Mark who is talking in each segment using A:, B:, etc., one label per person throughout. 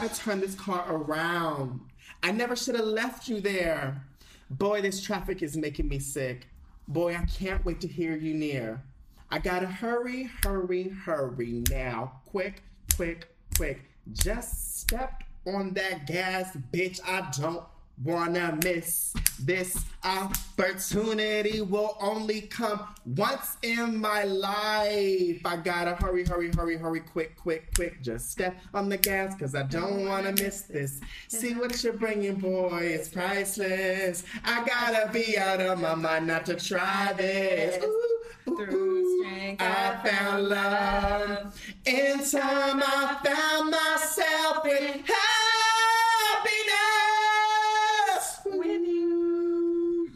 A: gotta turn this car around. I never should have left you there. Boy, this traffic is making me sick. Boy, I can't wait to hear you near. I gotta hurry, hurry, hurry now. Quick, quick, quick. Just stepped on that gas, bitch. I don't wanna miss this opportunity? Will only come once in my life. I gotta hurry hurry hurry hurry quick quick quick. Just step on the gas because i don't wanna miss this. See what you're bringing boy it's priceless. I gotta be out of my mind not to try this. Ooh, ooh, ooh. I found love. In time, I found myself in happiness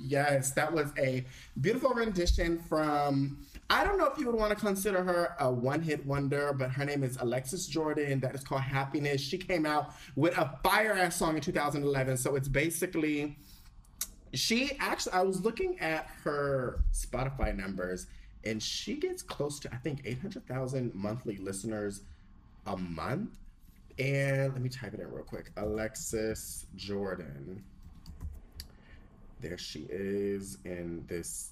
A: Yes, that was a beautiful rendition from. I don't know if you would want to consider her a one hit wonder, but her name is Alexis Jordan. That is called Happiness. She came out with a fire ass song in 2011. So it's basically. She actually, I was looking at her Spotify numbers and she gets close to I think eight hundred thousand monthly listeners a month. And let me type it in real quick. Alexis Jordan. There she is in this.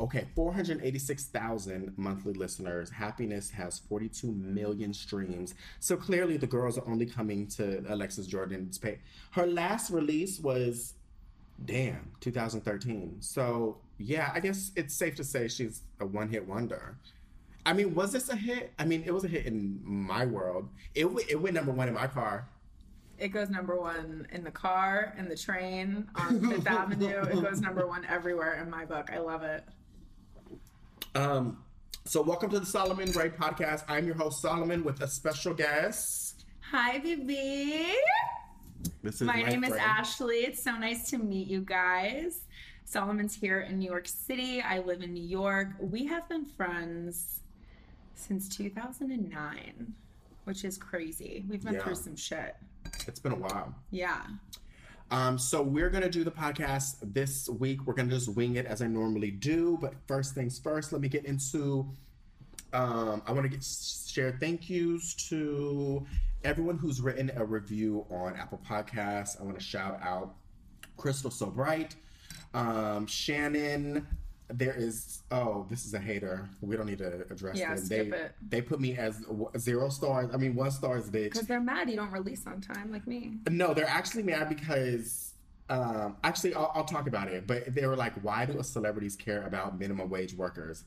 A: Okay, 486,000 monthly listeners. Happiness has 42 million streams. So clearly the girls are only coming to Alexis Jordan's page. Her last release was, damn, 2013. So yeah, I guess it's safe to say she's a one hit wonder. I mean, was this a hit? I mean, it was a hit in my world. It, it went number one in my car.
B: It goes number one in the car, in the train, on Fifth Avenue. It goes number one everywhere in my book. I love it.
A: Um, so welcome to the Solomon Ray podcast. I'm your host Solomon with a special guest.
B: Hi, baby.
A: This is
B: My name is. Ashley. It's so nice to meet you guys. Solomon's here in New York City. I live in New York. We have been friends since 2009, which is crazy. We've been
A: Yeah.
B: through some shit.
A: It's been a while.
B: Yeah.
A: Um, so we're gonna do the podcast this week. We're gonna just wing it as I normally do. But first things first, let me get into. Um, I want to get share thank yous to everyone who's written a review on Apple Podcasts. I want to shout out Crystal So Bright, um, Shannon. There is oh, this is a hater. We don't need to address
B: Yeah,
A: them.
B: skip
A: they
B: it.
A: they put me as zero stars. I mean one stars, bitch.
B: Because they're mad you don't release on time like me.
A: No, they're actually mad because um, actually I'll, I'll talk about it. But they were like, "Why do celebrities care about minimum wage workers?"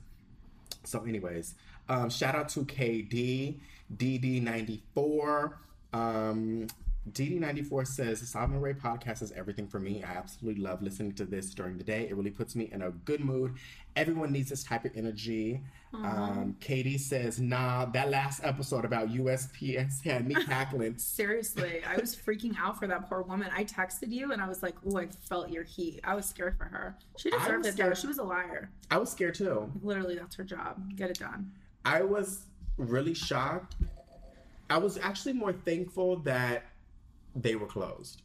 A: So, anyways, um, shout out to KD DD94. Um, DD94 says, the Solomon Ray podcast is everything for me. I absolutely love listening to this during the day. It really puts me in a good mood. Everyone needs this type of energy. Um, Katie says, nah, that last episode about USPS had me cackling.
B: Seriously, I was freaking out for that poor woman. I texted you and I was like, "Oh, I felt your heat." I was scared for her. She deserved it though. She was a liar.
A: I was scared too.
B: Literally, that's her job. Get it done.
A: I was really shocked. I was actually more thankful that they were closed.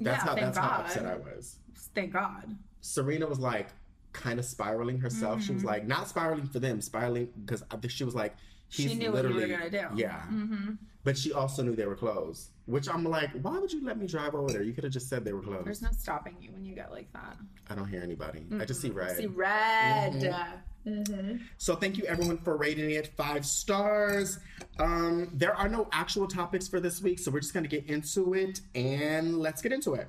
A: That's
B: yeah,
A: how that's
B: God.
A: how upset I was.
B: Thank God.
A: Serena was like kind of spiraling herself. She
B: Mm-hmm.
A: was like not spiraling for them, spiraling because she was like
B: She knew what you were gonna do.
A: yeah.
B: Mm-hmm.
A: But she also knew they were closed, which I'm like, why would you let me drive over there? You could have just said they were closed.
B: There's no stopping you when you get like that.
A: I don't hear anybody. I just see red.
B: See red.
A: Mhm.
B: Mhm.
A: So thank you everyone for rating it five stars. Um, there are no actual topics for this week, so we're just gonna get into it and let's get into it.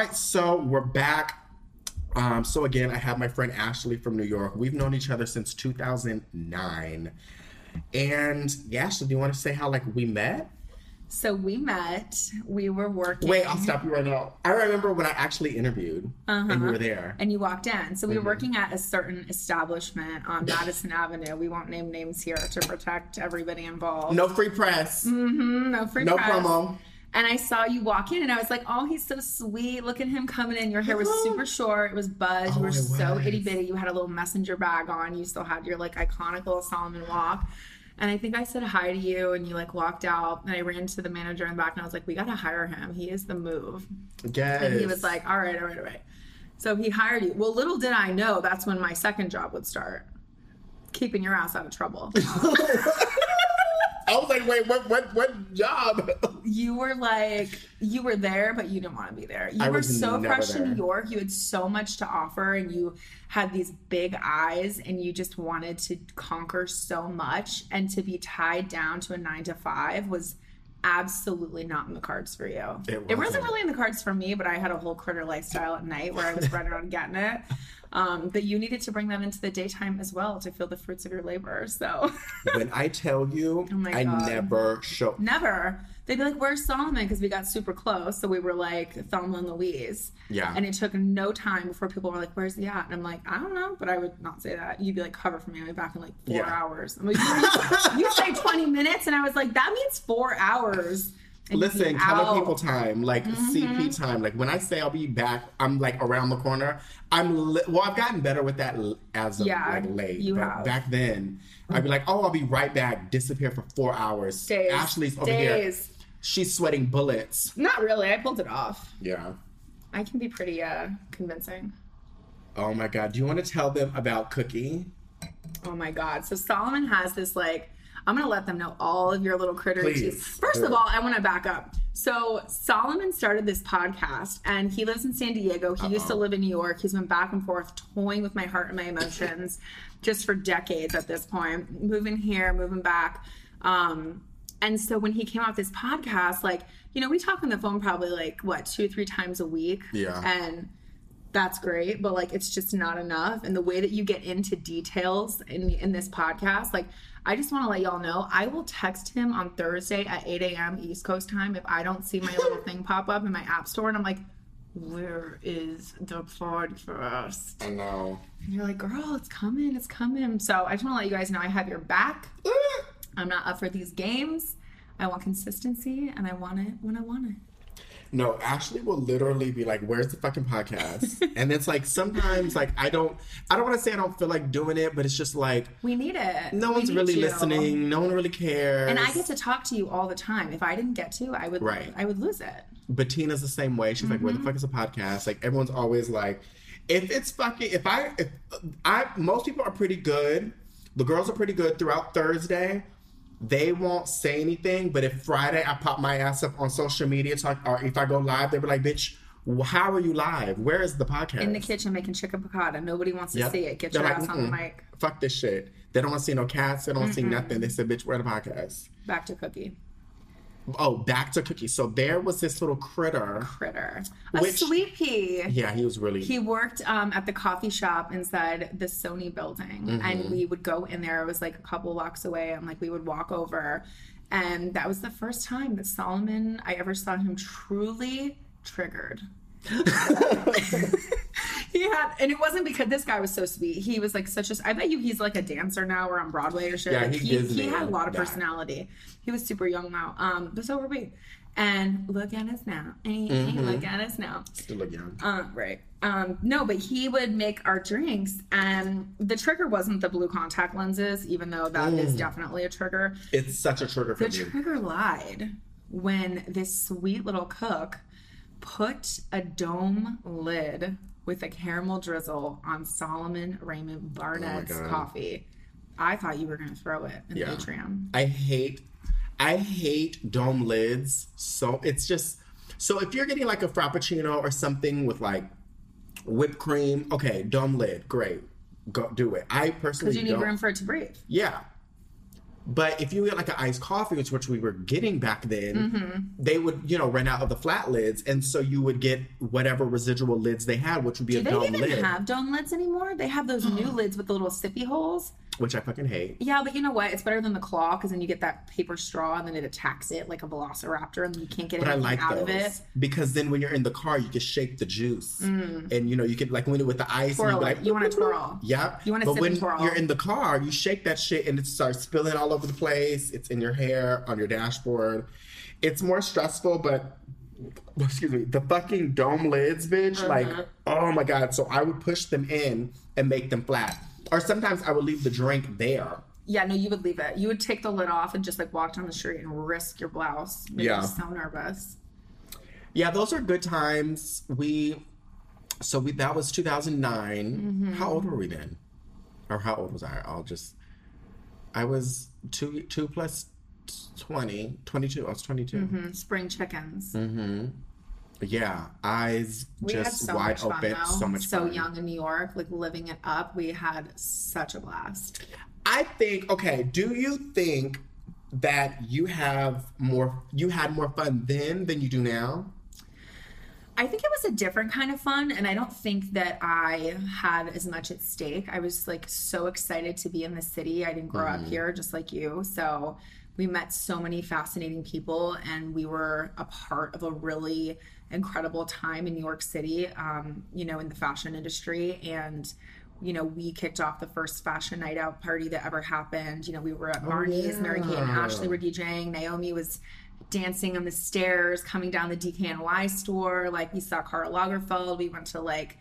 A: Right, so we're back. Um, so again, I have my friend Ashley from New York. We've known each other since 2009. And yeah, Ashley, do you want to say how like we met?
B: So we met. We were working.
A: Wait, I'll stop you right now. I remember when I actually interviewed and
B: Uh-huh.
A: you were there.
B: And you walked in. So we
A: Mm-hmm.
B: were working at a certain establishment on Madison Avenue. We won't name names here to protect everybody involved.
A: No free press.
B: Mhm, no free
A: No
B: press.
A: promo.
B: And I saw you walk in, and I was like, "Oh, he's so sweet. Look at him coming in. Your hair was uh-huh. super short. It was buzzed. you
A: Oh,
B: were so itty bitty. You had a little messenger bag on. You still had your like iconic little Solomon walk." And I think I said hi to you, and you like walked out. And I ran to the manager in the back, and I was like, "We gotta hire him. He is the move."
A: Yes.
B: And he was like, "All right, all right, all right." So he hired you. Well, little did I know that's when my second job would start, keeping your ass out of trouble.
A: I was like, wait, what what what job?
B: you were like you were there but you didn't want to be there you
A: I
B: were so fresh
A: there.
B: in new york you had so much to offer and you had these big eyes and you just wanted to conquer so much and to be tied down to a nine to five was absolutely not in the cards for you
A: It
B: wasn't
A: wasn't.
B: really in the cards for me but i had a whole critter lifestyle at night where i was running around getting it um, but you needed to bring that into the daytime as well to feel the fruits of your labor so
A: when I tell you,
B: Oh
A: I never show.
B: Never. They'd be like, "Where's Solomon?" Because we got super close, so we were like Thelma and Louise.
A: Yeah.
B: And it took no time before people were like, "Where's he at?" And I'm like, "I don't know," but I would not say that. You'd be like, "Cover for me. I'll be back in like four
A: Yeah.
B: hours." I'm like, "You you say 20 minutes," and I was like, "That means four hours." And you'd be
A: Listen,
B: out.
A: people time, like
B: Mm-hmm.
A: CP time. Like when I say I'll be back, I'm like around the corner. I'm li- well. I've gotten better with that as of
B: Yeah,
A: like late.
B: you
A: but
B: have.
A: back then, I'd be like, oh, I'll be right back. Disappear for four hours.
B: Days.
A: Ashley's over here. She's sweating bullets.
B: Not really. I pulled it off.
A: Yeah.
B: I can be pretty uh convincing.
A: Oh my God. Do you want to tell them about Cookie?
B: Oh my god. So Solomon has this like I'm gonna let them know all of your little critter
A: Please.
B: First of all, I want to back up. So Solomon started this podcast, and he lives in San Diego. He used to live in New York. He's been back and forth, toying with my heart and my emotions, just for decades at this point. Moving here, moving back. Um, and so when he came out this podcast, like you know, we talk on the phone probably like what two, three times a week.
A: Yeah.
B: And that's great, but like it's just not enough. And the way that you get into details in in this podcast, like I just want to let y'all know, I will text him on Thursday at 8 a.m. East Coast time if I don't see my little thing pop up in my app store, and I'm like, "Where is the podcast?"
A: I know.
B: And you're like, "Girl, it's coming, it's coming." So I just want to let you guys know I have your back. I'm not up for these games. I want consistency, and I want it when I want it.
A: No, Ashley will literally be like, "Where's the fucking podcast?" and it's like sometimes, like I don't, I don't want to say I don't feel like doing it, but it's just like
B: We need it.
A: no
B: We
A: one's really
B: you.
A: listening. No one really cares.
B: And I get to talk to you all the time. If I didn't get to, I would
A: Right.
B: I would lose it.
A: But Tina's the same way. She's like, "Where
B: Mm-hmm.
A: the fuck is a podcast?" Like everyone's always like, "If it's fucking, if I, if I, most people are pretty good. The girls are pretty good throughout Thursday." They won't say anything, but if Friday I pop my ass up on social media, talk, or if I go live, they'll be like, "Bitch, how are you live? Where is the podcast?"
B: In the kitchen making chicken piccata. Nobody wants to
A: Yep.
B: see it. Get
A: They're
B: your
A: like,
B: ass on the mic.
A: Fuck this shit. They don't want to see no cats. They don't want to see nothing. They said, "Bitch, where the podcast?"
B: Back to cookie.
A: Oh, back to Cookie. So there was this little critter.
B: Critter. A
A: Which-
B: sweet.
A: Yeah, he was really.
B: He worked um, at the coffee shop inside the Sony building,
A: Mm-hmm.
B: and we would go in there. It was like a couple blocks away, and like we would walk over, and that was the first time that Solomon I ever saw him truly triggered. he had, and it wasn't because this guy was so sweet. He was like such a. I bet you he's like a dancer now or on Broadway or shit.
A: Yeah,
B: like,
A: he
B: he, he had a lot of
A: that.
B: personality. He was super young now. Um, but so were we. And look at us now. Hey, hey,
A: Mm-hmm.
B: look at us now.
A: Still look young.
B: Um, right. Um, no, but he would make our drinks, and the trigger wasn't the blue contact lenses, even though that is definitely a trigger.
A: It's such a trigger for
B: The
A: me.
B: trigger lied when this sweet little cook put a dome lid with a caramel drizzle on Solomon Raymond Barnett's oh
A: God.
B: coffee. I thought you were going to throw it in
A: Yeah.
B: the atrium.
A: I hate, I hate dome lids. So it's just so if you're getting like a frappuccino or something with like whipped cream, okay, dome lid, great, go do it. I personally
B: Because you need room for it to breathe.
A: Yeah. But if you get like an iced coffee, which which we were getting back then,
B: Mm-hmm.
A: they would you know run out of the flat lids, and so you would get whatever residual lids they had, which would be
B: Do
A: a
B: they
A: dome
B: even
A: lid.
B: have dome lids anymore? They have those new lids with the little sippy holes.
A: Which I fucking hate.
B: Yeah, but you know what? It's better than the claw because then you get that paper straw and then it attacks it like a velociraptor and then you can't get
A: But
B: anything
A: like
B: out
A: those
B: of it.
A: because then when you're in the car, you can shake the juice, and you know you can like when it with the ice. and
B: Twirl
A: you, like,
B: You wanna twirl.
A: Yep.
B: You wanna
A: But
B: sip
A: when
B: and twirl.
A: you're in the car, you shake that shit and it starts spilling all over the place. It's in your hair, on your dashboard. It's more stressful, but excuse me, the fucking dome lids, bitch. Like,
B: Uh-huh.
A: oh my god. So I would push them in and make them flat, or sometimes I would leave the drink there.
B: Yeah, no, you would leave it. You would take the lid off and just like walk down the street and risk your blouse. Make
A: Yeah.
B: so nervous.
A: Yeah, those are good times. We, so we that was 2009. How old were we then? Or how old was I? I'll just, I was two two plus 20, 22. I was 22.
B: Mm, Spring chickens.
A: Yeah, eyes
B: We
A: just
B: so
A: wide
B: fun
A: open. So much
B: so
A: fun.
B: young in New York, like living it up. We had such a blast.
A: I think. Okay, do you think that you have more? You had more fun then than you do now?
B: I think it was a different kind of fun, and I don't think that I had as much at stake. I was like so excited to be in the city. I didn't grow up mm-hmm. here, just like you. So we met so many fascinating people, and we were a part of a really incredible time in New York City, um, you know, in the fashion industry. And you know, we kicked off the first fashion night out party that ever happened. You know, we were at Marnie's, Mary Kate and. Ashley were DJing. Naomi was dancing on the stairs, coming down the DKNY store. Like we saw Karl Lagerfeld. We went to like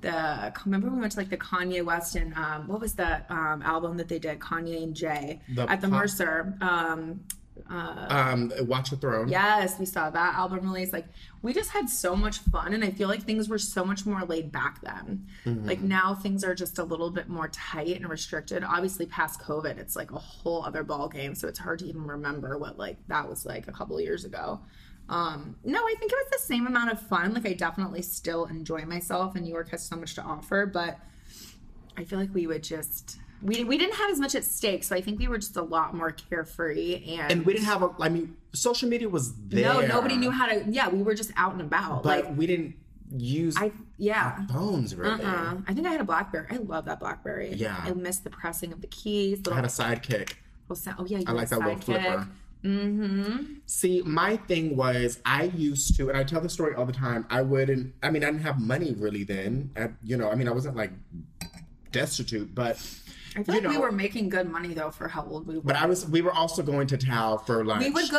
B: the remember we went to like the Kanye West and um, what was that um, album that they did Kanye and Jay
A: The
B: at the
A: pop-
B: Mercer. Um,
A: Um, Watch the Throne.
B: Yes, we saw that album release. Like, we just had so much fun, and I feel like things were so much more laid back then. Like now, things are just a little bit more tight and restricted. Obviously, past COVID, it's like a whole other ball game. So it's hard to even remember what like that was like a couple years ago. Um, no, I think it was the same amount of fun. Like, I definitely still enjoy myself, and New York has so much to offer. But I feel like we would just. We, we didn't have as much at stake, so I think we were just a lot more carefree and
A: And we didn't have a. I mean, social media was there.
B: no, nobody knew how to. Yeah, we were just out and about.
A: But
B: like
A: we didn't use
B: I, yeah.
A: phones really.
B: Uh, I think I had a BlackBerry. I love that BlackBerry.
A: Yeah.
B: I miss the pressing of the keys. The
A: I had a sidekick.
B: little. Oh yeah, you
A: I like that little flipper.
B: Mm-hmm.
A: See, my thing was I used to, and I tell the story all the time. I wouldn't. I mean, I didn't have money really then. I, you know, I mean, I wasn't like destitute, but
B: I feel
A: you
B: like we were making good money though for how old we were.
A: But I was. We were also going to Tao for lunch.
B: we would go.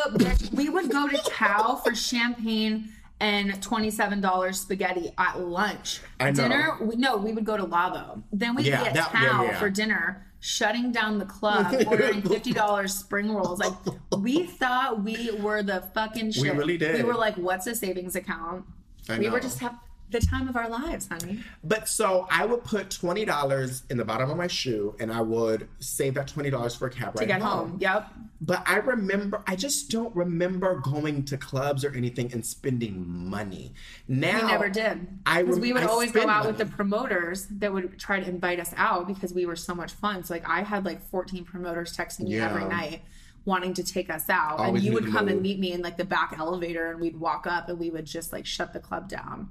B: we would go to Tao for champagne and twenty-seven dollars spaghetti at lunch.
A: I know.
B: Dinner. We, no, we would go to Lavo. Then we'd
A: Yeah,
B: be at
A: that-
B: Tao
A: yeah, yeah.
B: for dinner. Shutting down the club, ordering fifty dollars spring rolls. Like we thought we were the fucking shit.
A: really did.
B: We were like, "What's a savings account?"
A: I
B: we were just have the time of our lives, honey.
A: But so I would put twenty dollars in the bottom of my shoe, and I would save that twenty dollars for a cab
B: right
A: To
B: get home. Yep.
A: But I remember, I just don't remember going to clubs or anything and spending money. Now
B: We never did.
A: I
B: Because we would
A: I
B: always go out with the promoters that would try to invite us out because we were so much fun. So like I had like 14 promoters texting me
A: Yeah.
B: every night wanting to take us out.
A: Always
B: and you would come and meet me in like the back elevator and we'd walk up and we would just like shut the club down.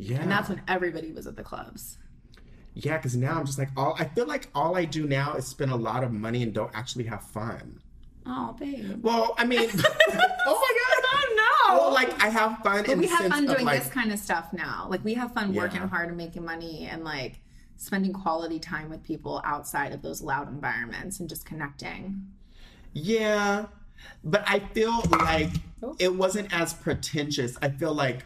A: Yeah,
B: And that's when everybody was at the clubs.
A: yeah. Because now I'm just like all. I feel like all I do now is spend a lot of money and don't actually have fun.
B: Oh, babe.
A: Well, I mean, oh my god,
B: Oh no.
A: Well, like I have fun.
B: But we have fun doing
A: like,
B: this kind of stuff now. Like we have fun working hard and making money and like spending quality time with people outside of those loud environments and just connecting.
A: Yeah, but I feel like
B: Oh.
A: it wasn't as pretentious. I feel like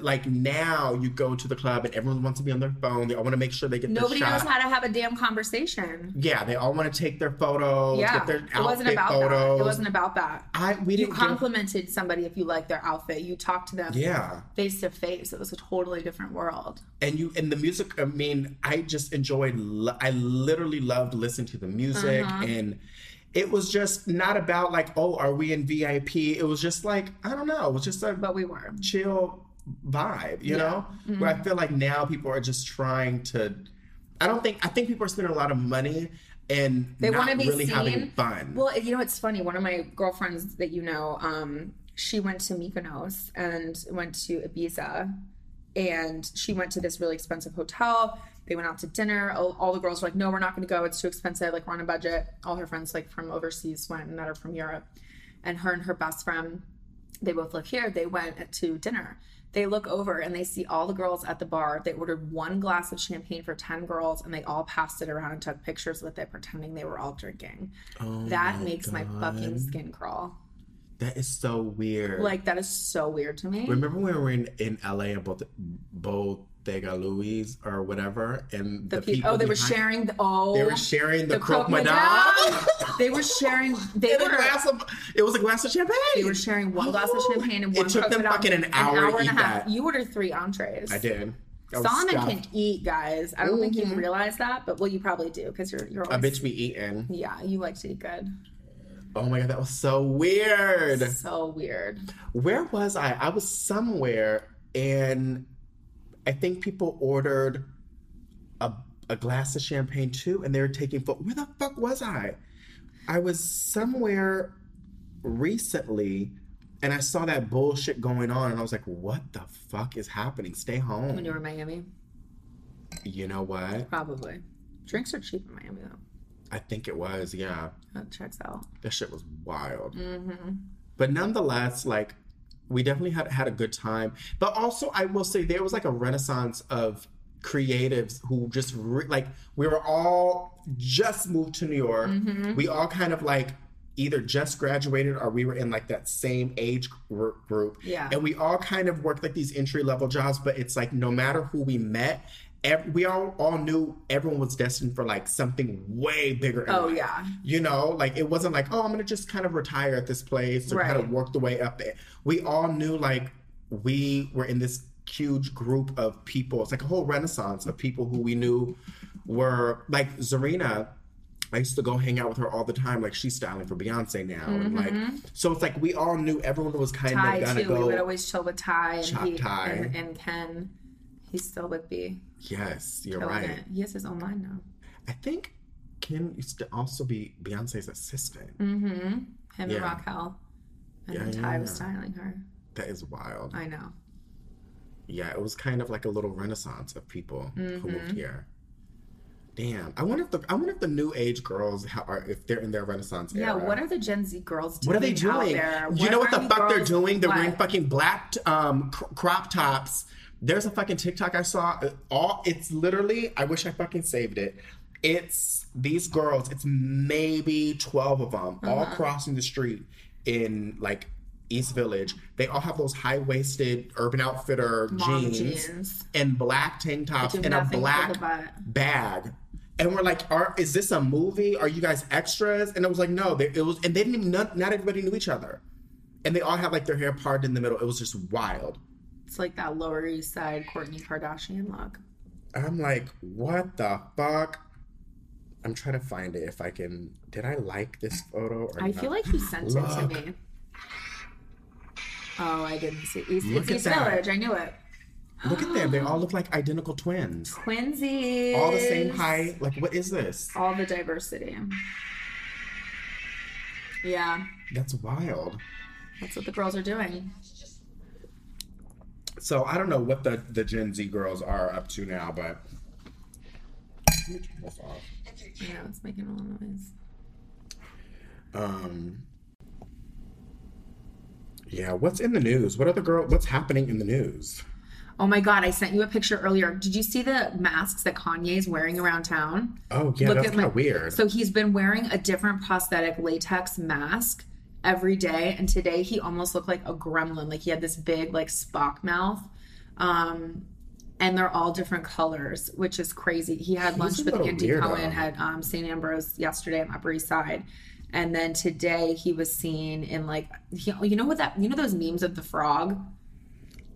A: like now you go to the club and everyone wants to be on their phone. They all want to make sure they get
B: Nobody knows how to have a damn conversation.
A: yeah, they all want to take their photos,
B: Yeah,
A: their
B: it wasn't about
A: photos.
B: that. It wasn't about that.
A: I we didn't. get-
B: complimented somebody if you liked their outfit. You talked to them
A: yeah,
B: face to face. It was a totally different world.
A: and you and the music. I mean, I just enjoyed. I literally loved listening to the music
B: Uh-huh.
A: and. It was just not about like, oh, are we in VIP? It was just like, I don't know. It was just a
B: But we were.
A: chill vibe, you know?
B: Mm-hmm.
A: Where I feel like now people are just trying to I don't think I think people are spending a lot of money and
B: They want to be
A: really
B: seen.
A: having fun.
B: Well, you know, it's funny. One of my girlfriends that you know, um, she went to Mykonos and went to Ibiza, and she went to this really expensive hotel. They went out to dinner. All, all the girls were like, "No, we're not going to go. It's too expensive. Like we're on a budget." All her friends, like from overseas, went and that are from Europe, and her and her best friend, they both live here. They went to dinner. They look over and they see all the girls at the bar. They ordered one glass of champagne for 10 girls and they all passed it around and took pictures with it, pretending they were all drinking.
A: Oh
B: that makes my fucking skin crawl.
A: That is so weird.
B: Like, that is so weird to me.
A: Remember when we were in, in LA at Bod- Bodega Louise or whatever, and the,
B: The pe-
A: people
B: oh, they were sharing the oh,
A: They were sharing the, croque
B: Croque
A: madame.
B: they were sharing. They
A: a
B: were.
A: glass of, it was a glass of champagne.
B: They were sharing one glass of champagne and one.
A: It took
B: Croque
A: them
B: Madame,
A: fucking an hour, to
B: and
A: eat
B: a half.
A: that.
B: You ordered three entrees.
A: I did.
B: Solomon
A: stuffed.
B: can eat, guys. I don't think you mm-hmm. realize that, but well, you probably do because you're you're
A: A
B: always,
A: bitch be eating.
B: Yeah, you like to eat good.
A: Oh my god, that was so weird.
B: So weird.
A: Where was I? I was somewhere and I think people ordered a, a glass of champagne too and they were taking photo. Where the fuck was I? I was somewhere recently and I saw that bullshit going on and I was like, what the fuck is happening? Stay home.
B: When you were in Miami,
A: You know what?
B: probably. Drinks are cheap in Miami though.
A: I think it was, yeah.
B: That checks out.
A: That shit was wild.
B: Mm-hmm.
A: But nonetheless, like we definitely had had a good time. But also, I will say there was like a renaissance of creatives who just re- like we were all just moved to New York.
B: Mm-hmm.
A: We all kind of like either just graduated or we were in like that same age gr- group.
B: Yeah.
A: And we all kind of worked like these entry level jobs, but it's like no matter who we met. Ev- we all, all knew everyone was destined for like something way bigger.
B: Oh,
A: life.
B: yeah.
A: You know, like it wasn't like, oh, I'm gonna just kind of retire at this place or kind of work the way up there. We all knew like we were in this huge group of people. It's like a whole renaissance of people who we knew were like Zarina. I used to go hang out with her all the time. Like she's styling for Beyonce now, and mm-hmm. like so it's like we all knew everyone was kind
B: Ty
A: of gonna
B: too.
A: go.
B: We would always chill with Ty and, he,
A: Ty.
B: and and Ken. He's still would be.
A: yes, you're right.
B: it. He has his own line now.
A: I think Kim used to also be Beyonce's assistant.
B: Mm-hmm. Him and
A: Yeah.
B: Raquel. And
A: Yeah,
B: then
A: yeah,
B: Ty was styling her.
A: That is wild.
B: I know.
A: Yeah, it was kind of like a little renaissance of people who
B: Mm-hmm.
A: moved here. Damn, I wonder if the I wonder if the new age girls how, are if they're in their renaissance
B: Yeah,
A: era.
B: what are the Gen Z girls doing?
A: What are they
B: out
A: doing?
B: there?
A: You know what the fuck they're doing? They're
B: what?
A: wearing fucking black um, cr- crop tops. There's a fucking TikTok I saw. uh, All it's literally. I wish I fucking saved it. It's these girls. It's maybe twelve of them, all
B: Uh-huh.
A: crossing the street in like East Village. They all have those high waisted Urban Outfitter jeans,
B: jeans.
A: and black tank tops and a black bag. And we're like, "Are is this a movie? Are you guys extras?" And it was like, "No." They, it was, and they didn't even. Not, not everybody knew each other, and they all had like their hair parted in the middle. It was just wild.
B: It's like that Lower East Side Kourtney Kardashian look.
A: I'm like, "What the fuck?" I'm trying to find it if I can. Did I like this photo? Or
B: I
A: not?
B: feel like he sent it to me. Oh, I didn't see. East,
A: Look
B: it's
A: at
B: East
A: that.
B: Village. I knew it.
A: Look at them. They all look like identical twins.
B: Twinsies.
A: All the same height. Like, what is this?
B: All the diversity. Yeah,
A: That's wild.
B: that's what the girls are doing.
A: So I don't know what the the Gen Z girls are up to now, but let me turn this off.
B: Yeah, it's making all the noise.
A: Um. Yeah, what's in the news? What are the girl? What's happening in the news?
B: Oh my god, I sent you a picture earlier. Did you see the masks that Kanye's wearing around town?
A: Oh yeah,
B: Look
A: that's
B: at
A: kind of weird.
B: So he's been wearing a different prosthetic latex mask every day, and today he almost looked like a gremlin. Like he had this big, like Spock mouth. Um, and they're all different colors, which is crazy. He had lunch with Andy
A: weirdo.
B: Cohen at um, Sant Ambroeus yesterday on Upper East Side. And then today he was seen in like, he, you know what that, you know those memes of the frog?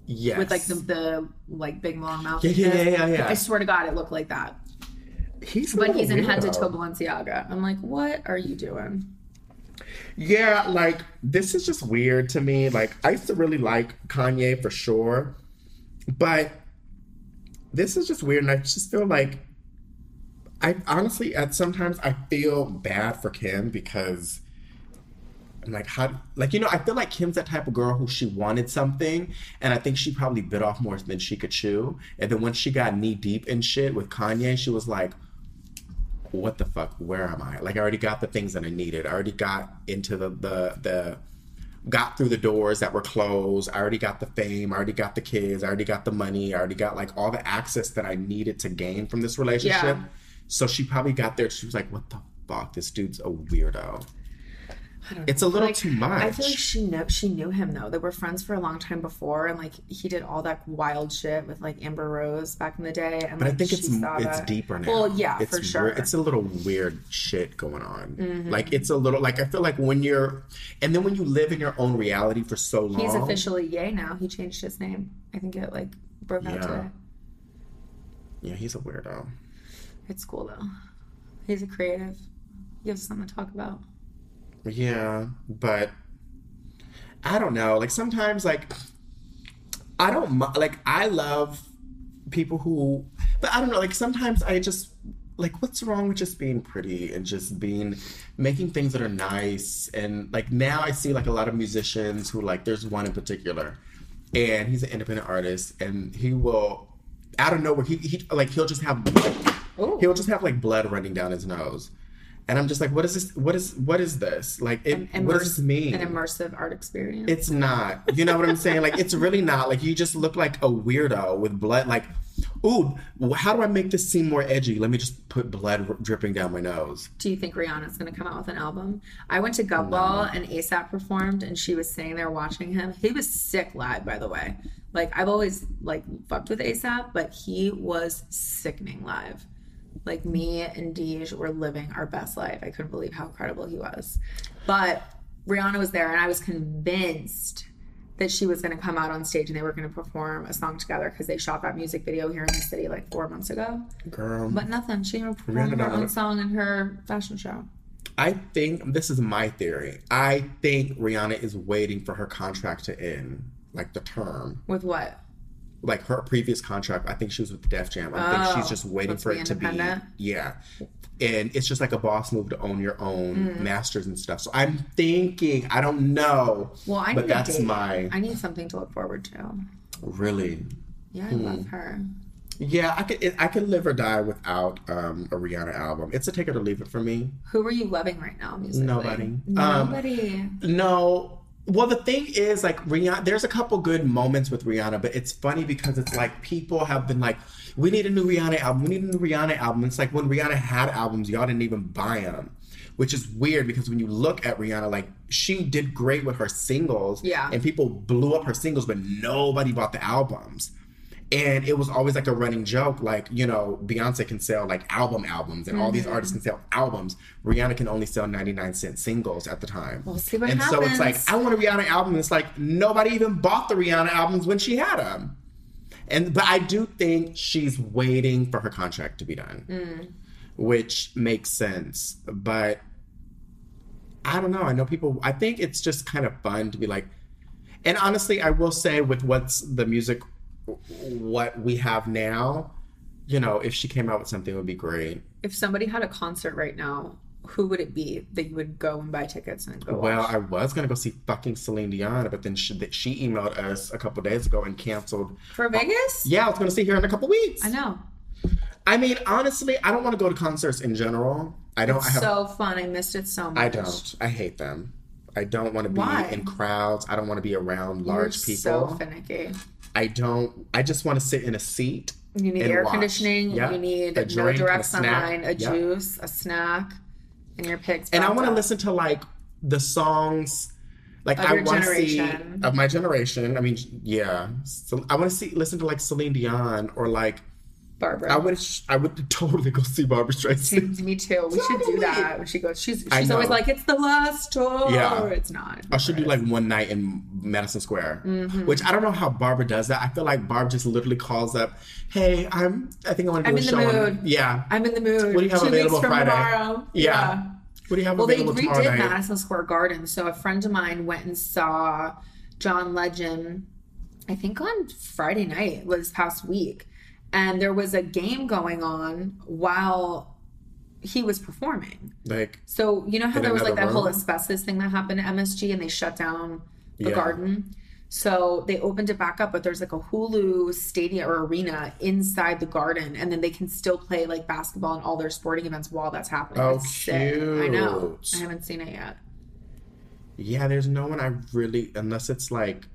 A: yes,
B: with like the, the like big long mouth.
A: Yeah, yeah, yeah, yeah, yeah.
B: I swear to God, it looked like that.
A: he's
B: But he's in head to toe Balenciaga. I'm like, what are you doing?
A: Yeah, like this is just weird to me. Like I used to really like Kanye for sure, but this is just weird, and I just feel like I honestly at sometimes I feel bad for Kim because I'm like, how? Like, you know, I feel like Kim's that type of girl who she wanted something, and I think she probably bit off more than she could chew. And then when she got knee deep in shit with Kanye, she was like, "What the fuck? Where am I? Like, I already got the things that I needed. I already got into the the the." Got through the doors that were closed. I already got the fame. I already got the kids. I already got the money. I already got like all the access that I needed to gain from this relationship.
B: Yeah.
A: So she probably got there. She was like, "What the fuck? This dude's a weirdo."
B: I don't know.
A: It's a little
B: Like,
A: too much.
B: I feel like she knew she knew him though. They were friends for a long time before, and like he did all that wild shit with like Amber Rose back in the day. And
A: But I think it's it's
B: that.
A: deeper now.
B: Well, yeah,
A: it's
B: for sure. Mm-hmm.
A: It's a little weird shit going on. Like it's a little like I feel like when you're, and then when you live in your own reality for so long,
B: He's officially Ye now. He changed his name. I think it like broke out
A: Yeah.
B: today.
A: Yeah, he's a weirdo.
B: It's cool though. He's a creative. He gives us something to talk about.
A: Yeah, but I don't know. Like sometimes, like I don't like. I love people who, but I don't know. Like sometimes I just like what's wrong with just being pretty and just being making things that are nice and like now I see like a lot of musicians who like there's one in particular, and he's an independent artist and he will out of nowhere he, he like he'll just have
B: Ooh.
A: he'll just have like blood running down his nose. And I'm just like, what is this? What is what is this? Like, it,
B: An
A: what does this mean?
B: An immersive art experience.
A: It's not. You know what I'm saying? Like, it's really not. Like, you just look like a weirdo with blood. Like, ooh, how do I make this seem more edgy? Let me just put blood dripping down my nose.
B: Do you think Rihanna's going to come out with an album? I went to Gov Ball and ASAP performed, and she was sitting there watching him. He was sick live, by the way. Like I've always like fucked with ASAP, but he was sickening live. Like me and Deej were living our best life. I couldn't believe how incredible he was. But Rihanna was there, and I was convinced that she was going to come out on stage and they were going to perform a song together because they shot that music video here in the city like four months ago.
A: Girl.
B: But nothing. She even
A: Rihanna
B: performed her
A: don't
B: own song in her fashion show.
A: I think this is my theory. I think Rihanna is waiting for her contract to end, like the term.
B: With what?
A: Like her previous contract, I think she was with Def Jam. I think she's
B: Oh,
A: just waiting for it to be. Yeah. And it's just like a boss move to own your own
B: Mm.
A: masters and stuff. So I'm thinking, I don't know.
B: Well, I
A: but that's my
B: I need something to look forward to.
A: really.
B: Yeah, I
A: Hmm.
B: love her.
A: Yeah, I could I could live or die without um, a Rihanna album. It's a take it or leave it for me.
B: Who are you loving right now, musically?
A: Nobody. Um,
B: Nobody.
A: No. Well, the thing is, like Rihanna, there's a couple good moments with Rihanna, but it's funny because it's like people have been like, "We need a new Rihanna album. We need a new Rihanna album." It's like when Rihanna had albums, y'all didn't even buy them, which is weird because when you look at Rihanna, like she did great with her singles,
B: Yeah.
A: and people blew up her singles, but nobody bought the albums. And it was always like a running joke, like, you know, Beyonce can sell like album albums and all these artists can sell albums. Rihanna can only sell 99 cent singles at the time.
B: We'll see what
A: and so it's like. I want a Rihanna album. And It's like nobody even bought the Rihanna albums when she had them. And but I do think she's waiting for her contract to be done,
B: Mm.
A: which makes sense. But I don't know. I know people. I think it's just kind of fun to be like. And honestly, I will say with what's the music, what we have now, you know, if she came out with something, it would be great.
B: If somebody had a concert right now, who would it be that you would go and buy tickets and go
A: Well,
B: watch?
A: I was gonna go see fucking Celine Dion, but then she, she emailed us a couple days ago and canceled.
B: For oh, Vegas?
A: Yeah, I was gonna see her in a couple weeks.
B: I know.
A: I mean, honestly, I don't want to go to concerts in general. I don't. I have.
B: so fun. I missed it so much.
A: I don't. I hate them. I don't want to be
B: Why?
A: in crowds. I don't want to be around
B: You're
A: large people.
B: so finicky.
A: I don't. I just want to sit in a seat.
B: You need air
A: watch.
B: conditioning.
A: Yeah.
B: You need
A: A
B: no
A: drink, a
B: direct sunlight, a
A: Yeah.
B: juice, a snack, and your picks.
A: and I want to listen to like the songs. Like
B: Of
A: I want to see of my generation. I mean, yeah. So I want to see listen to like Celine Dion or like
B: Barbara.
A: I would I would totally go see Barbra Streisand.
B: Me too. We should do that when she goes. She's she's always like, "It's the last tour."
A: Yeah.
B: It's not.
A: I should do like one night in Madison Square,
B: Mm-hmm.
A: which I don't know how Barbara does that. I feel like Barb just literally calls up, "Hey, I'm. I think I want to do
B: I'm
A: a
B: in
A: show." on-" Yeah.
B: I'm in the mood.
A: What do you have
B: Two
A: available
B: weeks from
A: Friday?
B: tomorrow.
A: Yeah. What do you have
B: Well,
A: available tomorrow Well, they
B: redid
A: night?
B: Madison Square Garden, so a friend of mine went and saw John Legend. I think on Friday night, was past week, and there was a game going on while he was performing.
A: Like,
B: So you know how there was like that whole asbestos thing that happened at MSG and they shut down the
A: Yeah.
B: garden. So they opened it back up, but there's like a Hulu stadium or arena inside the garden, and then they can still play like basketball and all their sporting events while that's happening.
A: Oh,
B: It's sick. I know. I haven't seen it yet.
A: yeah, there's no one I really, unless it's like,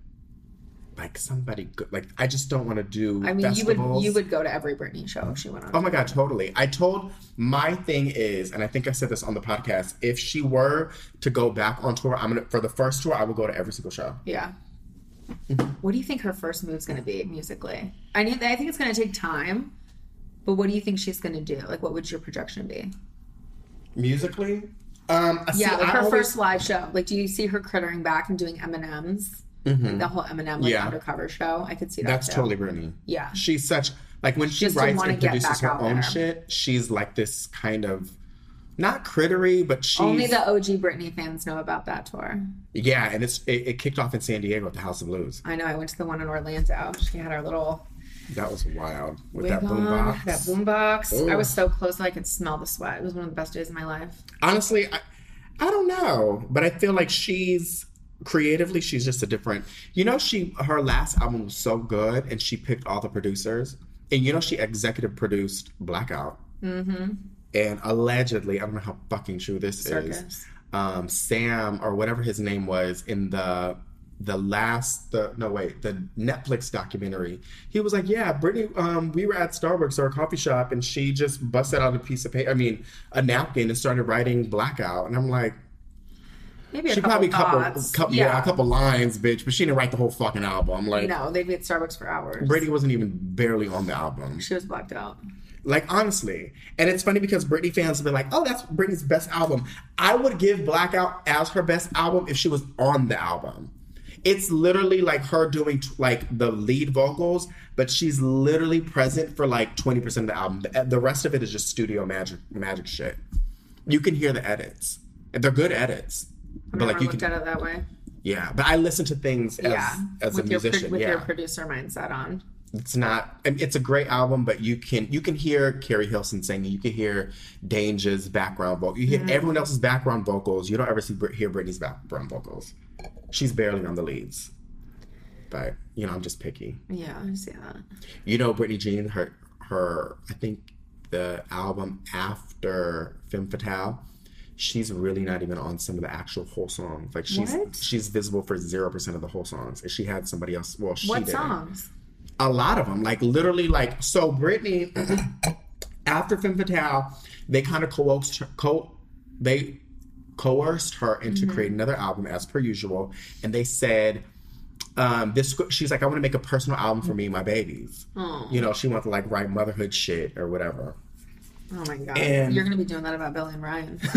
A: like somebody good. Like, I just don't want to do.
B: I mean, you would you would go to every Britney show if she went on.
A: Oh my god, totally. I told my thing is, and I think I said this on the podcast. If she were to go back on tour, I'm gonna for the first tour, I would go to every single show.
B: Yeah.
A: Mm-hmm.
B: What do you think her first move's going to be musically? I need. I think it's going to take time. But what do you think she's going to do? Like, what would your projection be?
A: Musically, um, see,
B: Yeah, like
A: I
B: her
A: always-
B: first live show. Like, do you see her crittering back and doing M and M's? Mm-hmm. The whole Eminem like
A: Yeah.
B: undercover show. I could see that.
A: That's
B: too.
A: totally Britney.
B: Yeah.
A: She's such like when she
B: didn't
A: writes and produces her own
B: there.
A: shit. She's like this kind of not crittery, but she's
B: Only the OG Britney fans know about that tour.
A: yeah. And it's it, it kicked off in San Diego at the House of Blues.
B: I know. I went to the one in Orlando. She had our little
A: That was wild with that
B: on,
A: boombox.
B: That boombox. I
A: Ooh.
B: was so close that I could smell the sweat. It was one of the best days of my life.
A: honestly I, I don't know but i feel like she's creatively she's just a different you know she her last album was so good and she picked all the producers. And you know she executive produced blackout.
B: Mm-hmm.
A: and allegedly i don't know how fucking true this is um sam or whatever his name was in the the last the no wait the netflix documentary. He was like yeah Britney um we were at starbucks or a coffee shop and she just busted out a piece of paper i mean a napkin and started writing blackout. And i'm like
B: Maybe a
A: she
B: couple
A: probably couple, couple yeah. a couple lines bitch but she didn't write the whole fucking album like
B: No, they'd be at Starbucks for hours.
A: Britney wasn't even barely on the album.
B: She was blacked out.
A: Like honestly, and it's funny because Britney fans have been like, "Oh, that's Britney's best album." I would give Blackout as her best album if she was on the album. It's literally like her doing t- like the lead vocals, but she's literally present for like twenty percent of the album. The, the rest of it is just studio magic, magic shit. You can hear the edits, and they're good edits.
B: I've
A: But like you
B: looked
A: can,
B: at it that way.
A: yeah. But I listen to things as
B: yeah,
A: as a
B: with your pro-
A: musician.
B: with
A: yeah,
B: your producer mindset on.
A: it's not I mean, it's a great album but you can you can hear Keri Hilson singing you can hear Danja's background vocal you hear
B: Mm-hmm.
A: everyone else's background vocals you don't ever see hear britney's background vocals she's barely on the leads but you know i'm just picky
B: Yeah, I see that.
A: you know Britney Jean her her i think the album after femme fatale she's really not even on some of the actual whole songs like she's
B: What?
A: she's visible for 0% of the whole songs and she had somebody else well she
B: What
A: did
B: songs?
A: a lot of them, like literally, like so. Britney, after Femme Fatale, they kind of coaxed her, co- they coerced her into creating another album as per usual, and they said, um, "This." She's like, "I want to make a personal album for me and my babies."
B: Oh,
A: You know, she wants to like write motherhood shit or whatever.
B: Oh my god!
A: And-
B: You're gonna be doing that about Billy and Ryan.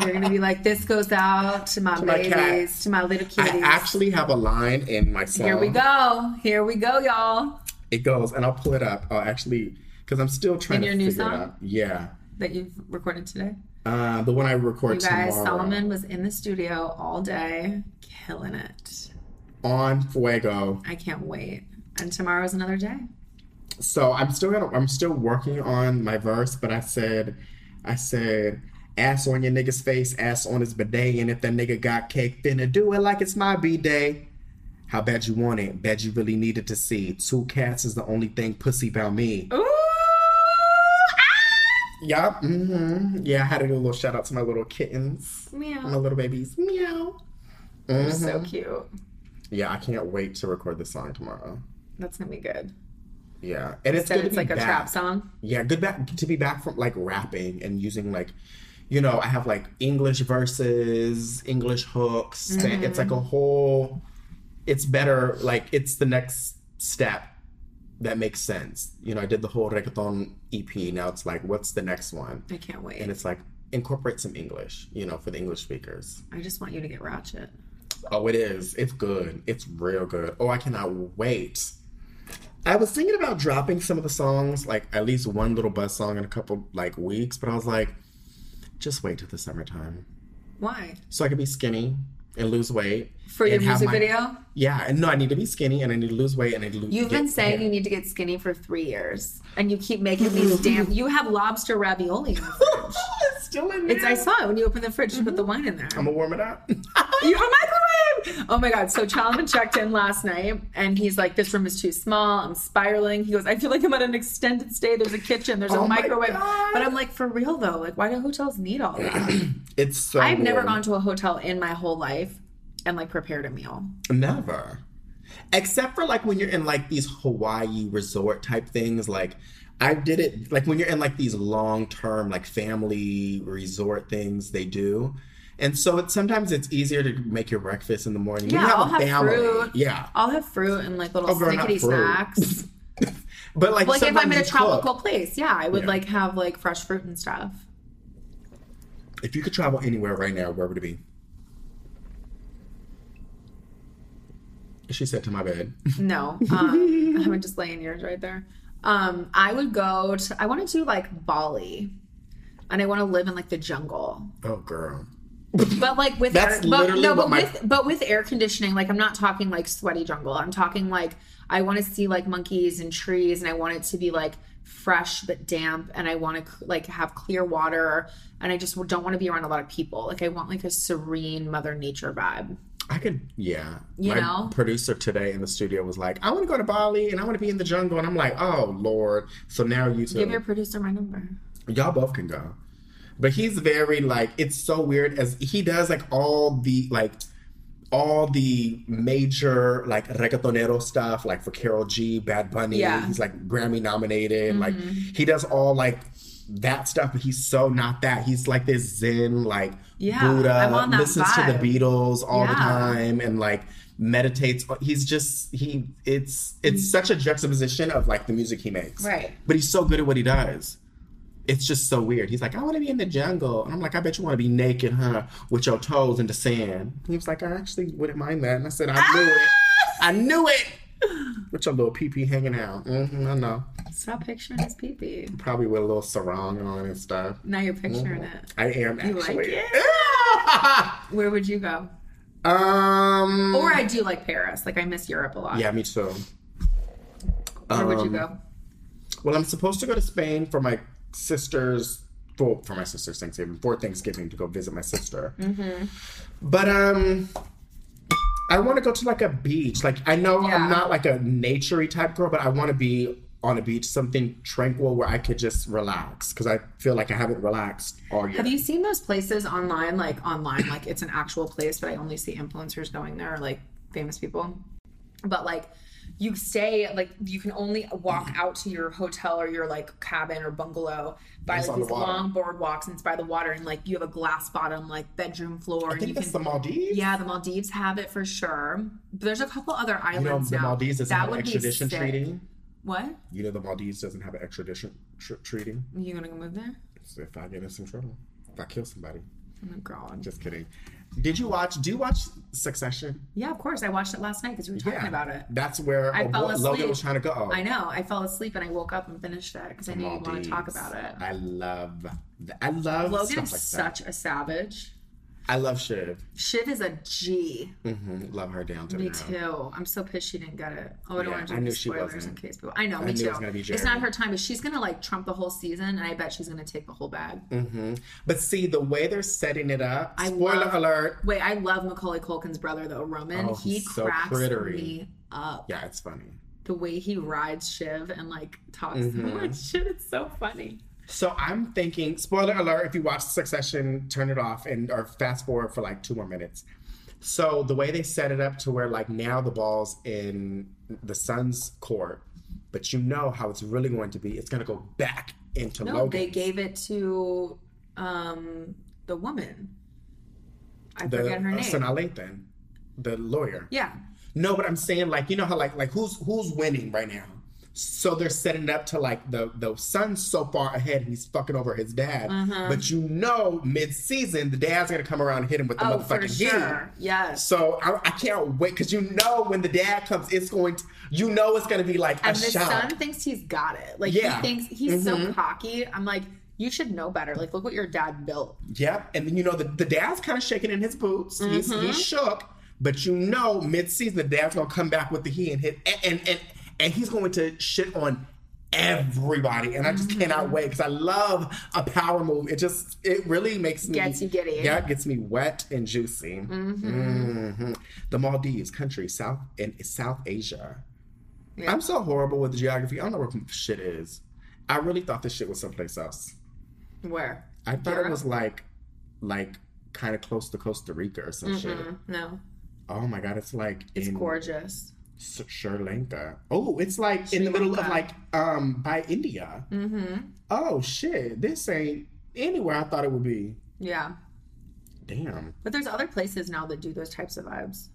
B: You're gonna be like, "This goes out to my
A: To my
B: babies,
A: cat.
B: to my little
A: I actually have a line in my song.
B: Here we go. Here we go, y'all.
A: It goes, and I'll pull it up. I'll actually, because I'm still trying
B: In
A: to
B: your new
A: figure
B: song?
A: it out. Yeah,
B: That you've recorded today.
A: uh, the one I record
B: You guys,
A: tomorrow.
B: Solomon was in the studio all day, killing it.
A: on Fuego.
B: I can't wait. And tomorrow's another day.
A: So I'm still gonna I'm still working on my verse, but I said I said ass on your nigga's face, ass on his bidet, and if that nigga got cake, finna do it like it's my B day. How bad you want it? Bet you really needed to see. Two cats is the only thing pussy about me.
B: Ooh!
A: Yeah, hmm yeah. I had to do a little shout out to my little kittens, my little babies. Meow.
B: They're so
A: Mhm.
B: cute.
A: Yeah, I can't wait to record this song tomorrow.
B: That's gonna be good.
A: Yeah, and it's
B: Said
A: good to
B: it's like a trap song.
A: Yeah, good back to be back from like rapping and using like, you know, I have like English verses, English hooks. Spa- mm-hmm. It's like a whole. It's better. Like it's the next step that makes sense. You know, I did the whole reggaeton EP. Now it's like, what's the next one?
B: I can't wait.
A: And it's like incorporate some English. You know, for the English speakers.
B: I just want you to get ratchet.
A: Oh, it is. It's good. It's real good. Oh, I cannot wait. I was thinking about dropping some of the songs, like at least one little buzz song in a couple like weeks, but I was like, just wait till the summertime.
B: Why?
A: So I could be skinny. and lose weight.
B: For your music
A: my-
B: video?
A: Yeah, and no, I need to be skinny and I need to lose weight and I need to lose.
B: You've been saying
A: hair.
B: you need to get skinny for three years, and you keep making these damn. You have lobster ravioli in
A: it's still in there.
B: It's, I saw it when you opened the fridge. You put the mm-hmm. wine in there.
A: I'm gonna warm it up.
B: You oh, have a microwave. Oh my god! So Chalman checked in last night, and he's like, "This room is too small. I'm spiraling." He goes, "I feel like I'm at an extended stay. There's a kitchen. There's a
A: Oh my
B: microwave."
A: God.
B: But I'm like, for real though, like, why do hotels need all that?
A: it's so.
B: I've never gone to a hotel in my whole life and like prepared a meal.
A: Never. Except for like when you're in like these Hawaii resort type things. Like I did it like when you're in like these long term like family resort things they do. And so it's sometimes it's easier to make your breakfast in the morning.
B: Yeah,
A: you
B: I'll
A: a
B: have
A: family,
B: fruit.
A: Yeah.
B: I'll have fruit and like little
A: Oh, girl,
B: snickety snacks.
A: But like,
B: like if I'm in a tropical
A: cook.
B: place, yeah, I would
A: Yeah.
B: like have like fresh fruit and stuff.
A: If you could travel anywhere right now, where would it be? She said to my bed.
B: No, um, I would just lay in yours right there. Um, I would go to. I want to do like Bali, and I want to live in like the jungle.
A: Oh girl.
B: But like with
A: That's
B: air, but,
A: literally
B: no,
A: what
B: but
A: my-
B: with but with air conditioning, like I'm not talking like sweaty jungle. I'm talking like I want to see like monkeys and trees, and I want it to be like fresh but damp, and I want to like have clear water, and I just don't want to be around a lot of people. Like I want like a serene Mother Nature vibe.
A: I could, yeah.
B: You
A: my
B: know?
A: producer today in the studio was like, "I want to go to Bali and I want to be in the jungle," and I'm like, "Oh Lord!" So now you two,
B: Give your producer my number.
A: y'all both can go. But he's very like, it's so weird as he does like all the like all the major like reggaetonero stuff, like for Karol G, Bad Bunny.
B: Yeah.
A: He's like Grammy nominated. Like mm-hmm. he does all like that stuff, but he's so not that. He's like this Zen, like
B: Yeah,
A: Buddha,
B: I'm on that
A: listens to the. Beatles all the time and like meditates. He's just he it's it's mm. such a juxtaposition of like the music he makes.
B: Right.
A: But he's so good at what he does. It's just so weird. He's like, I want to be in the jungle. And I'm like, I bet you want to be naked, huh? With your toes in the sand. He was like, I actually wouldn't mind that. And I said, I knew it. Ah! I knew it. With your little pee pee hanging out. hmm I know.
B: Stop picturing his pee pee.
A: Probably with a little sarong on and stuff.
B: Now you're picturing it.
A: I am
B: You like
A: actually.
B: Where would you go?
A: um.
B: Or I do like Paris. Like I miss Europe a lot.
A: Yeah, me too.
B: Where would you
A: Um,
B: go?
A: Well, I'm supposed to go to Spain for my sister's for, for my sister's Thanksgiving for Thanksgiving to go visit my sister.
B: Mm-hmm.
A: But um, I want to go to like a beach. Like I know
B: Yeah.
A: I'm not like a naturey type girl, but I want to be on a beach, something tranquil where I could just relax because I feel like I haven't relaxed all year.
B: Have you seen those places online? Like online, like it's an actual place, but I only see influencers going there, like famous people. But like you stay, like you can only walk mm-hmm. out to your hotel or your like cabin or bungalow by
A: It's
B: like
A: on the
B: these long boardwalks and it's by the water and like you have a glass bottom like bedroom floor
A: I
B: and
A: think
B: you
A: that's
B: can
A: the Maldives.
B: Yeah, the Maldives have it for sure. But there's a couple other islands
A: You know
B: islands
A: the
B: now.
A: Maldives doesn't
B: that
A: have an
B: would be
A: extradition treaty.
B: What?
A: You know the Maldives doesn't have an extradition tr- treaty.
B: You gonna go move there?
A: So if I get in some trouble, if I kill somebody,
B: Oh my god.
A: I'm just kidding. Did you watch? Do you watch Succession?
B: Yeah, of course. I watched it last night because we were talking about it.
A: That's where
B: I fell
A: Logan
B: asleep.
A: was trying to go.
B: I know. I fell asleep and I woke up and finished it because I knew you want to talk about it.
A: I love. I love
B: Logan
A: stuff
B: is
A: like that.
B: such a savage.
A: I love Shiv.
B: Shiv is a G.
A: Mm-hmm. Love her down to
B: Me
A: now.
B: too. I'm so pissed she didn't get it. Oh, I don't
A: Yeah,
B: want to
A: I
B: do
A: knew
B: any
A: she
B: in
A: wasn't.
B: case people. I know,
A: I
B: me
A: it
B: too.
A: be
B: It's not her time, but she's gonna like trump the whole season, and I bet she's gonna take the whole bag.
A: Mm-hmm. But see the way they're setting it up.
B: I
A: spoiler
B: love-
A: alert.
B: Wait, I love Macaulay Culkin's brother though, Roman.
A: Oh,
B: he
A: so
B: cracks
A: crittery.
B: me up.
A: Yeah, it's funny.
B: The way he rides Shiv and like talks
A: Mhm.
B: so much shit, it's so funny.
A: So I'm thinking, spoiler alert, if you watch Succession, turn it off and or fast forward for like two more minutes. So the way they set it up to where like now the ball's in the son's court, but you know how it's really going to be. It's gonna go back into
B: No,
A: Logan.
B: they gave it to um the woman. I
A: the
B: forget her
A: uh,
B: name.
A: Lathan, the lawyer.
B: yeah.
A: No, but I'm saying like you know how like like who's who's winning right now. So they're setting it up to like the the son's so far ahead he's fucking over his dad.
B: Uh-huh.
A: But you know, mid season the dad's gonna come around and hit him with the
B: Oh,
A: motherfucking
B: sure. Yes.
A: So I, I can't wait because you know when the dad comes, it's going to you know it's gonna be like
B: and
A: a
B: the
A: shock.
B: son thinks he's got it. Like
A: Yeah.
B: he thinks he's so
A: Mhm.
B: cocky. I'm like, You should know better. Like, look what your dad built.
A: Yep. And then you know the, the dad's kind of shaking in his boots. He's
B: Mm-hmm.
A: he's shook, but you know mid season the dad's gonna come back with the he and hit and and and, and he's going to shit on everybody. And I just
B: Mm-hmm.
A: cannot wait because I love a power move. It just it really makes me
B: Gets you giddy.
A: Yeah, it gets me wet and juicy. Mhm. The Maldives country, South in South Asia.
B: Yeah.
A: I'm so horrible with geography. I don't know where shit is. I really thought this shit was someplace else.
B: Where?
A: I thought it was like, like kind of close to Costa Rica or some shit.
B: No,
A: Oh my god, it's like
B: it's
A: in
B: gorgeous.
A: S- Sri Lanka. Oh, it's like in the middle of like um by India.
B: Mm-hmm.
A: Oh shit, this ain't anywhere I thought it would be.
B: Yeah.
A: Damn.
B: But there's other places now that do those types of vibes.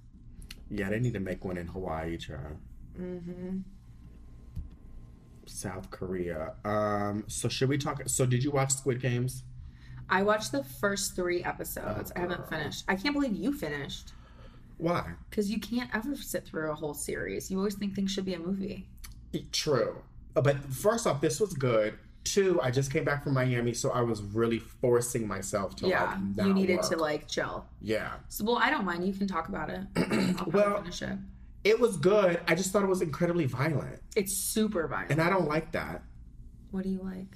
A: Yeah, they need to make one in Hawaii, child.
B: Mm-hmm.
A: South Korea. Um. So should we talk? So did you watch Squid Games?
B: I watched the first three episodes.
A: Oh,
B: I haven't finished. I can't believe you finished.
A: Why?
B: Because you can't ever sit through a whole series. You always think things should be a movie.
A: True. Uh, But first off, this was good. Two, I just came back from Miami, so I was really forcing myself to
B: yeah.
A: like
B: you needed to like chill.
A: Yeah.
B: So, well, I don't mind. You can talk about it. I'll
A: Well-
B: finish it.
A: It was good. I just thought it was incredibly violent.
B: It's super violent.
A: And I don't like that.
B: what do you like?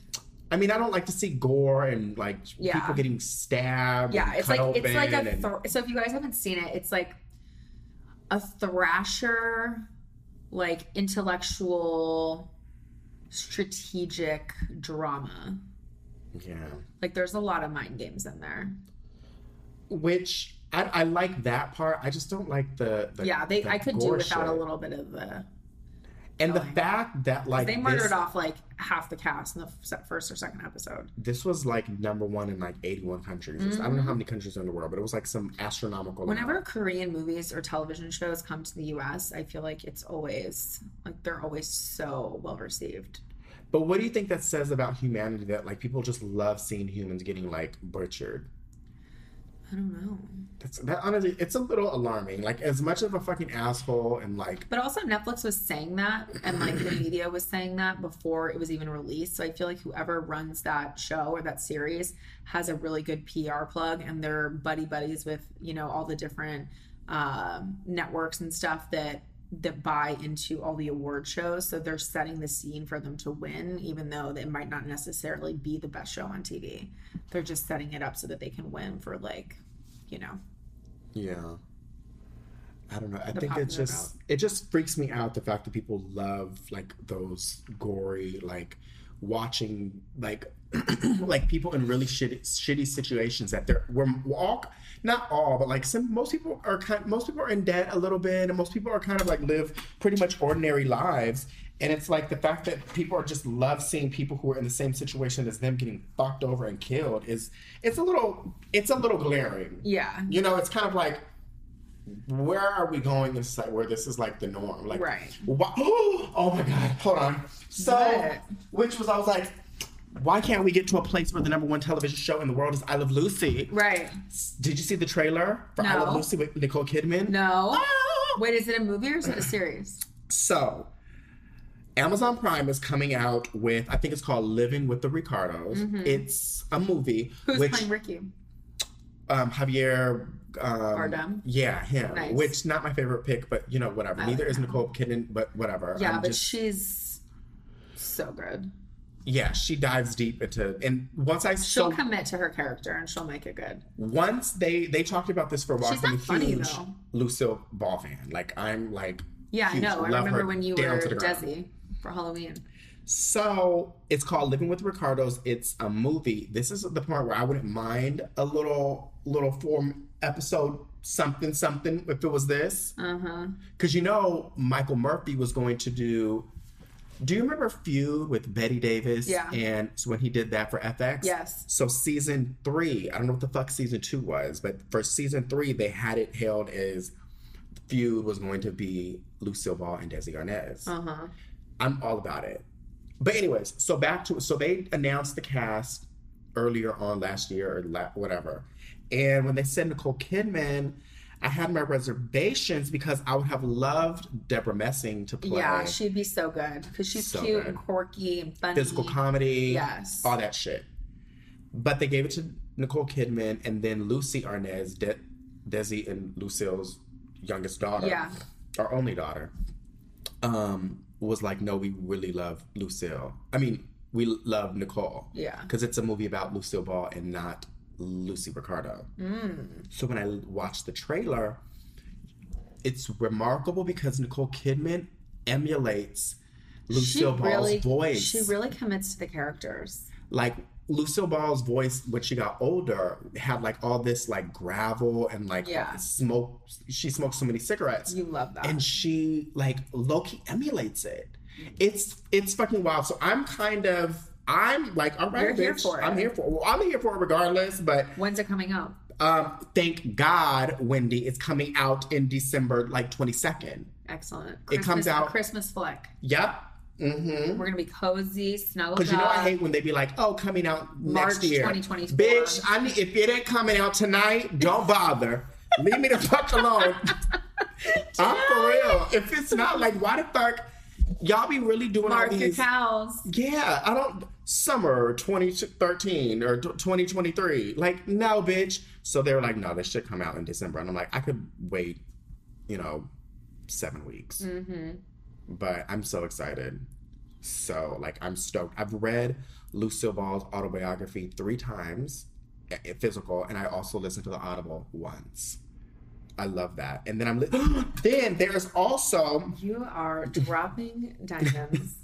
A: I mean, I don't like to see gore and like
B: Yeah.
A: people getting stabbed.
B: Yeah, it's like it's like a
A: and-
B: so if you guys haven't seen it, it's like a thrasher, like intellectual, strategic drama.
A: yeah.
B: Like there's a lot of mind games in there.
A: Which I, I like that part. I just don't like the, the
B: yeah, they
A: the
B: I could do without a little bit of the.
A: And the fact that like
B: they murdered
A: this,
B: off like half the cast in the first or second episode.
A: this was like number one in like 81 countries. I don't know how mm-hmm. many countries in the world, but it was like some astronomical.
B: Whenever
A: amount.
B: Korean movies or television shows come to the U.S., I feel like it's always like they're always so well received.
A: But what do you think that says about humanity that like people just love seeing humans getting like butchered?
B: I don't know.
A: That's that honestly, it's a little alarming. Like as much of a fucking asshole and like
B: But also Netflix was saying that and like the media was saying that before it was even released. So I feel like whoever runs that show or that series has a really good PR plug and they're buddy buddies with, you know, all the different um, networks and stuff that that buy into all the award shows. So they're setting the scene for them to win, even though it might not necessarily be the best show on TV. They're just setting it up so that they can win for like, you know.
A: Yeah. I don't know. I think it's
B: popular
A: just it just freaks me out the fact that people love like those gory like watching like like people in really shitty shitty situations that they're we're, we're all not all but like some most people are kind most people are in debt a little bit and most people are kind of like live pretty much ordinary lives and it's like the fact that people are just love seeing people who are in the same situation as them getting fucked over and killed is it's a little it's a little glaring
B: Yeah.
A: you know, it's kind of like, where are we going in society where this is like the norm? Like,
B: Right.
A: why- oh my God, hold on. So,
B: What?
A: which was, I was like, why can't we get to a place where the number one television show in the world is I Love Lucy?
B: Right.
A: Did you see the trailer for I Love Lucy with Nicole Kidman?
B: No.
A: Ah!
B: Wait, is it a movie or is it a series?
A: So, Amazon Prime is coming out with, I think it's called Living with the Ricardos. It's a movie.
B: Mm-hmm. Who's
A: which,
B: playing Ricky?
A: um, Javier um,
B: Bardem?
A: Yeah, him.
B: Nice.
A: Which not my favorite pick, but you know whatever.
B: I
A: Neither
B: like
A: is. Nicole Kidman, but whatever.
B: Yeah,
A: I'm
B: but
A: just-
B: she's so good.
A: Yeah, she dives deep into and once I
B: She'll
A: so
B: commit to her character and she'll make it good.
A: once they they talked about this for a while.
B: She's
A: I'm
B: not
A: a huge. Lucille Ball fan. Like I'm like
B: Yeah,
A: huge.
B: I know. I
A: Love
B: remember when you were. Desi for Halloween.
A: So it's called Living with Ricardos. It's a movie. This is the part where I wouldn't mind a little little form episode something something if it was this.
B: Uh huh.
A: Because you know, Michael Murphy was going to do. Do you remember Feud with Bette Davis?
B: Yeah.
A: And so when he did that for FX?
B: Yes.
A: So season three, I don't know what the fuck season two was, but for season three, they had it held as Feud was going to be Lucille Ball and Desi Arnaz.
B: Uh huh.
A: I'm all about it. But anyways, so back to so they announced the cast earlier on last year or la- whatever, and when they said Nicole Kidman, I had my reservations because I would have loved Debra Messing to play
B: Yeah, she'd be so good because she's
A: So
B: cute
A: good.
B: and quirky and funny.
A: physical comedy,
B: Yes.
A: all that shit. but they gave it to Nicole Kidman and then Lucie Arnaz, De- Desi and Lucille's youngest daughter,
B: Yeah.
A: our only daughter, um, was like, no, we really love Lucille. I mean, we love Nicole.
B: Yeah.
A: Because it's a movie about Lucille Ball and not Lucy Ricardo.
B: Mm.
A: So when I watched the trailer, it's remarkable because Nicole Kidman emulates Lucille Ball's
B: really,
A: voice.
B: She really commits to the characters.
A: like Lucille Ball's voice when she got older had like all this like gravel and like
B: Yeah.
A: smoke. She smoked so many cigarettes,
B: You love that.
A: and she like Loki emulates it. It's it's fucking wild. So I'm kind of I'm like all right,
B: You're here
A: bitch.
B: for it.
A: I'm here for. Well, I'm here for it regardless. But
B: When's it coming out?
A: um, thank God, Wendy, it's coming out in December like 22nd.
B: Excellent.
A: It comes out-
B: Christmas flick.
A: Yep. Mm-hmm.
B: We're gonna be cozy, snuggled
A: Because you know I hate when they be like, "Oh, coming out
B: March
A: next year."
B: 2024.
A: Bitch, I need if it ain't coming out tonight, don't bother. Leave me the fuck alone. I'm for real. If it's not like, why the fuck y'all be really doing
B: Mark
A: all these?
B: cows.
A: Yeah, I don't. Summer 2013 or 2023. Like, no, bitch. So they were like, no, this should come out in December. And I'm like, I could wait, you know, seven weeks.
B: Mm-hmm.
A: But I'm so excited. So, like, I'm stoked. I've read Lucille Ball's autobiography three times, eh, eh, physical, and I also listened to the Audible once. I love that. And then I'm li- then there's also
B: You are dropping diamonds.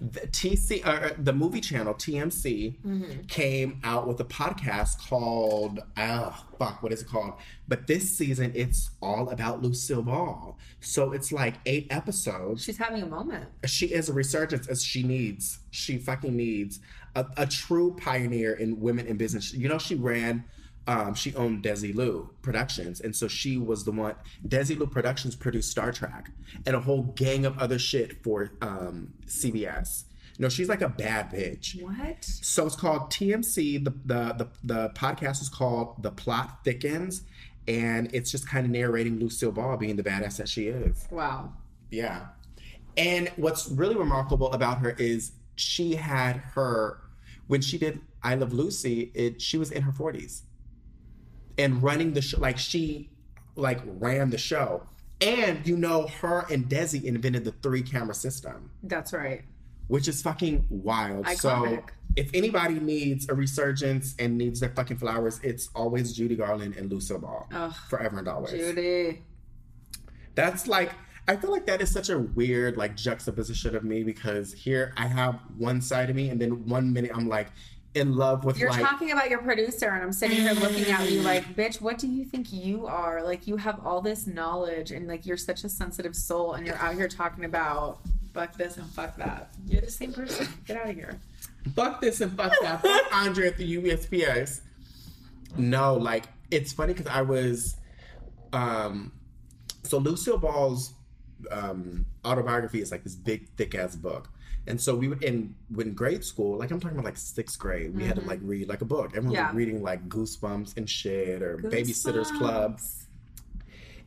A: the TC, uh, the movie channel TMC
B: Mm-hmm.
A: came out with a podcast called oh fuck, what is it called? But this season it's all about Lucille Ball. So it's like eight episodes.
B: She's having a moment.
A: She is a resurgence as she needs. She fucking needs a, a true pioneer in women in business. You know, she ran. Um, she owned Desilu Productions, and so she was the one. Desilu Productions produced Star Trek and a whole gang of other shit for um, CBS. No, she's like a bad bitch.
B: What?
A: So it's called TMC. The, the the the podcast is called The Plot Thickens, and it's just kind of narrating Lucille Ball being the badass that she is.
B: Wow.
A: Yeah. And what's really remarkable about her is she had her when she did I Love Lucy, it she was in her 40s. And running the show like she like ran the show. And you know her and Desi invented the three camera system,
B: That's right.
A: which is fucking wild. So
B: Iconic.
A: if anybody needs a resurgence and needs their fucking flowers, it's always Judy Garland and Lucille Ball.
B: Ugh.
A: Forever and always.
B: Judy.
A: That's like I feel like that is such a weird like juxtaposition of me because here I have one side of me and then one minute I'm like in love with
B: You're
A: like
B: talking about your producer, and I'm sitting here looking at you like, bitch, what do you think you are? Like, you have all this knowledge, and like, you're such a sensitive soul, and you're out here talking about fuck this and fuck that. You're the same person. Get out of here.
A: fuck this and fuck that. fuck Andre at the USPS. No, like it's funny because I was um so Lucille Ball's um autobiography is like this big thick ass book. And so we would in when grade school, like I'm talking about like sixth grade, we had to like mm-hmm. read like a book. Everyone
B: Yeah.
A: was reading like Goosebumps and shit or Babysitter's Club.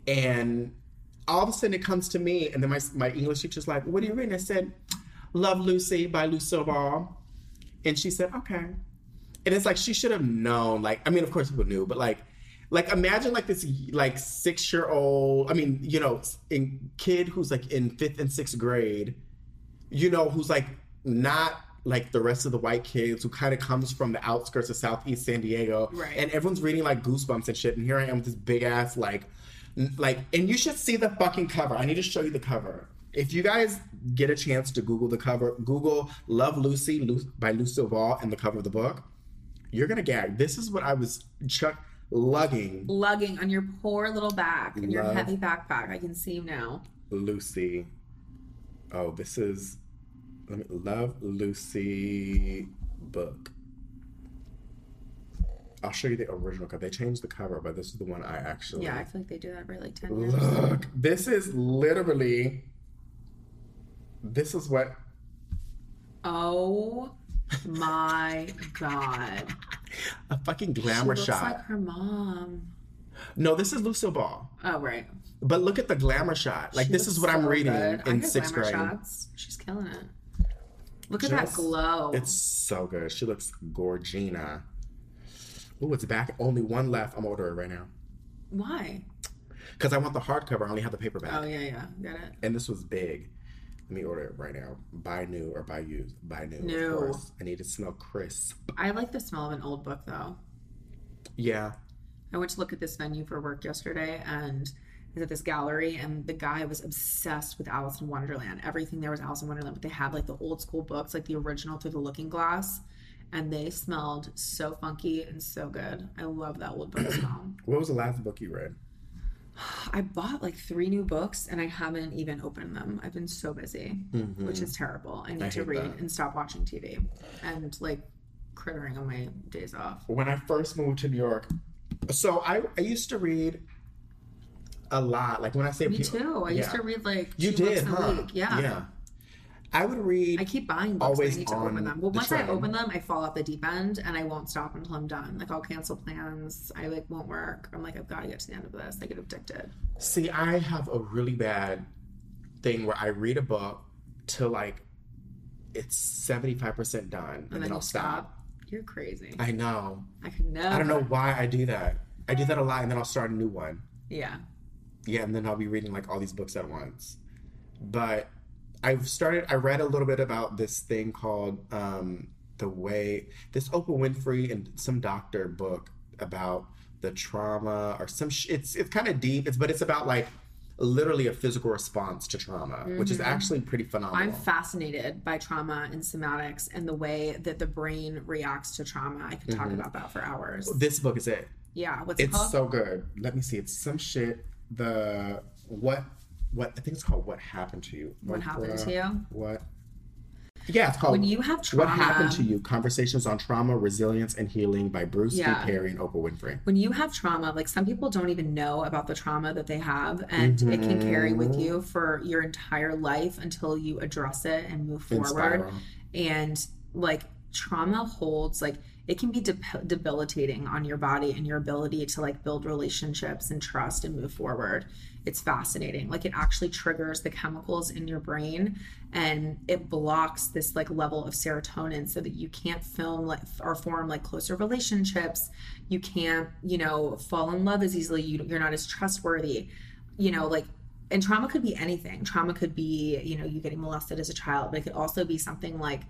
A: And all of a sudden it comes to me, and then my, my English teacher's like, What are you reading? I said, Love Lucy by Lucille Ball. And she said, Okay. And it's like she should have known, like, I mean, of course people knew, but like, like imagine like this like six year old, I mean, you know, in kid who's like in fifth and sixth grade, you know, who's like not like the rest of the white kids who kind of comes from the outskirts of Southeast San Diego.
B: Right.
A: And everyone's reading like Goosebumps and shit. And here I am with this big ass like, like, and you should see the fucking cover. I need to show you the cover. If you guys get a chance to Google the cover, Google "Love Lucy" Lu- by Lucille Ball and the cover of the book. You're gonna gag. This is what I was chuck lugging
B: Lugging on your poor little back and your heavy backpack. I can see you now.
A: Lucy. Oh, this is let me Love Lucy book. I'll show you the original cover. They changed the cover, but this is the one I actually
B: Yeah, I feel like they do that every like 10 years.
A: look. This is literally this is what
B: Oh my god.
A: a fucking glamour She
B: looks
A: shot.
B: like her mom.
A: no, this is Lucille Ball.
B: Oh, right.
A: But look at the glamour shot. Like
B: She
A: this is what I'm reading
B: good.
A: In sixth grade.
B: Shots. She's killing it. Look at that glow.
A: It's so good. She looks gorgina. Oh, it's back. Only one left. I'm ordering it right now
B: Why?
A: because I want the hardcover. I only have the paperback,
B: Oh yeah, yeah, got it.
A: and this was big. Let me order it right now. Buy new or buy used. Buy new. Course. I need to smell crisp.
B: I like the smell of an old book though.
A: Yeah.
B: I went to look at this venue for work yesterday and was at this gallery and the guy was obsessed with Alice in Wonderland. Everything there was Alice in Wonderland, but they had like the old school books, like the original through the looking glass. And they smelled so funky and so good. I love that old book smell.
A: What was the last book you read?
B: I bought like three new books and I haven't even opened them. I've been so busy, mm-hmm. which is terrible. I need
A: I
B: to read
A: that.
B: and stop watching TV and like crittering on my days off.
A: when I first moved to New York, so I, I used to read a lot. Like when I say
B: Me
A: people-
B: too. I used to read like
A: You
B: two
A: did, huh?
B: week. Yeah.
A: Yeah. I would read.
B: I keep buying books.
A: Always
B: I need to open them. Well,
A: the
B: once I open them, I fall off the deep end, and I won't stop until I'm done. Like I'll cancel plans. I like won't work. I'm like I've got to get to the end of this. I get addicted.
A: See, I have a really bad thing where I read a book till like it's seventy five percent done, and, then, I'll
B: you
A: stop.
B: You're crazy.
A: I know.
B: I can never.
A: I don't know why I do that. I do that a lot, and then I'll start a new one.
B: Yeah.
A: Yeah, and then I'll be reading like all these books at once. But I've started. I read a little bit about this thing called um, the way this Oprah Winfrey and some doctor book about the trauma or some. Sh- it's it's kind of deep. It's but it's about like literally a physical response to trauma, which is actually pretty phenomenal.
B: I'm fascinated by trauma and somatics and the way that the brain reacts to trauma. I could talk about that for hours.
A: this book is it.
B: Yeah. What's it
A: It's
B: called?
A: so good. Let me see. It's some shit. The what what I think it's called. What happened to you?
B: What happened
A: Oprah-
B: to you?
A: What? Yeah, it's called.
B: When you have Trauma.
A: What happened to you? Conversations on trauma, resilience, and healing by Bruce
B: Yeah.
A: D. Perry and Oprah Winfrey.
B: when you have trauma, like some people don't even know about the trauma that they have, and it can carry with mm-hmm. you for your entire life until you address it and move forward.
A: spiral.
B: And like trauma holds, like it can be de- debilitating on your body and your ability to like build relationships and trust and move forward. It's fascinating. Like it actually triggers the chemicals in your brain and it blocks this like level of serotonin so that you can't film like or form like closer relationships. You can't, you know, fall in love as easily. You, you're not as trustworthy. You know, like and trauma could be anything. Trauma could be, you know, you getting molested as a child, but it could also be something like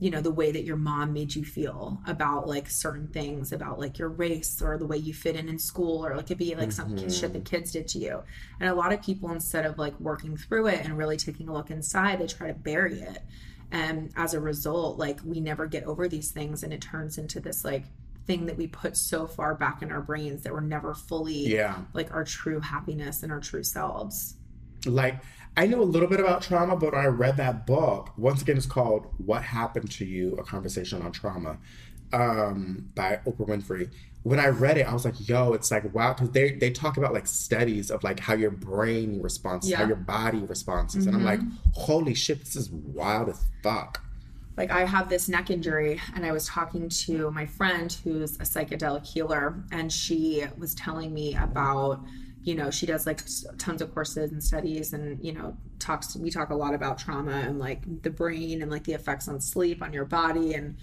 B: you know the way that your mom made you feel about like certain things about like your race or the way you fit in in school or like it be like some shit that mm-hmm. kids did to you. And a lot of people instead of like working through it and really taking a look inside they try to bury it. And as a result like we never get over these things and it turns into this like thing that we put so far back in our brains that we're never fully
A: Yeah.
B: like our true happiness and our true selves.
A: Like I knew a little bit about trauma, but when I read that book, once again, it's called "What Happened to You: A Conversation on Trauma" um, by Oprah Winfrey. When I read it, I was like, "Yo, it's like wow," because they they talk about like studies of like how your brain responds, how your body responds, and I'm like, "Holy shit, this is wild as fuck."
B: like I have this neck injury and I was talking to my friend who's a psychedelic healer and she was telling me about you know she does like tons of courses and studies and you know talks we talk a lot about trauma and like the brain and like the effects on sleep on your body and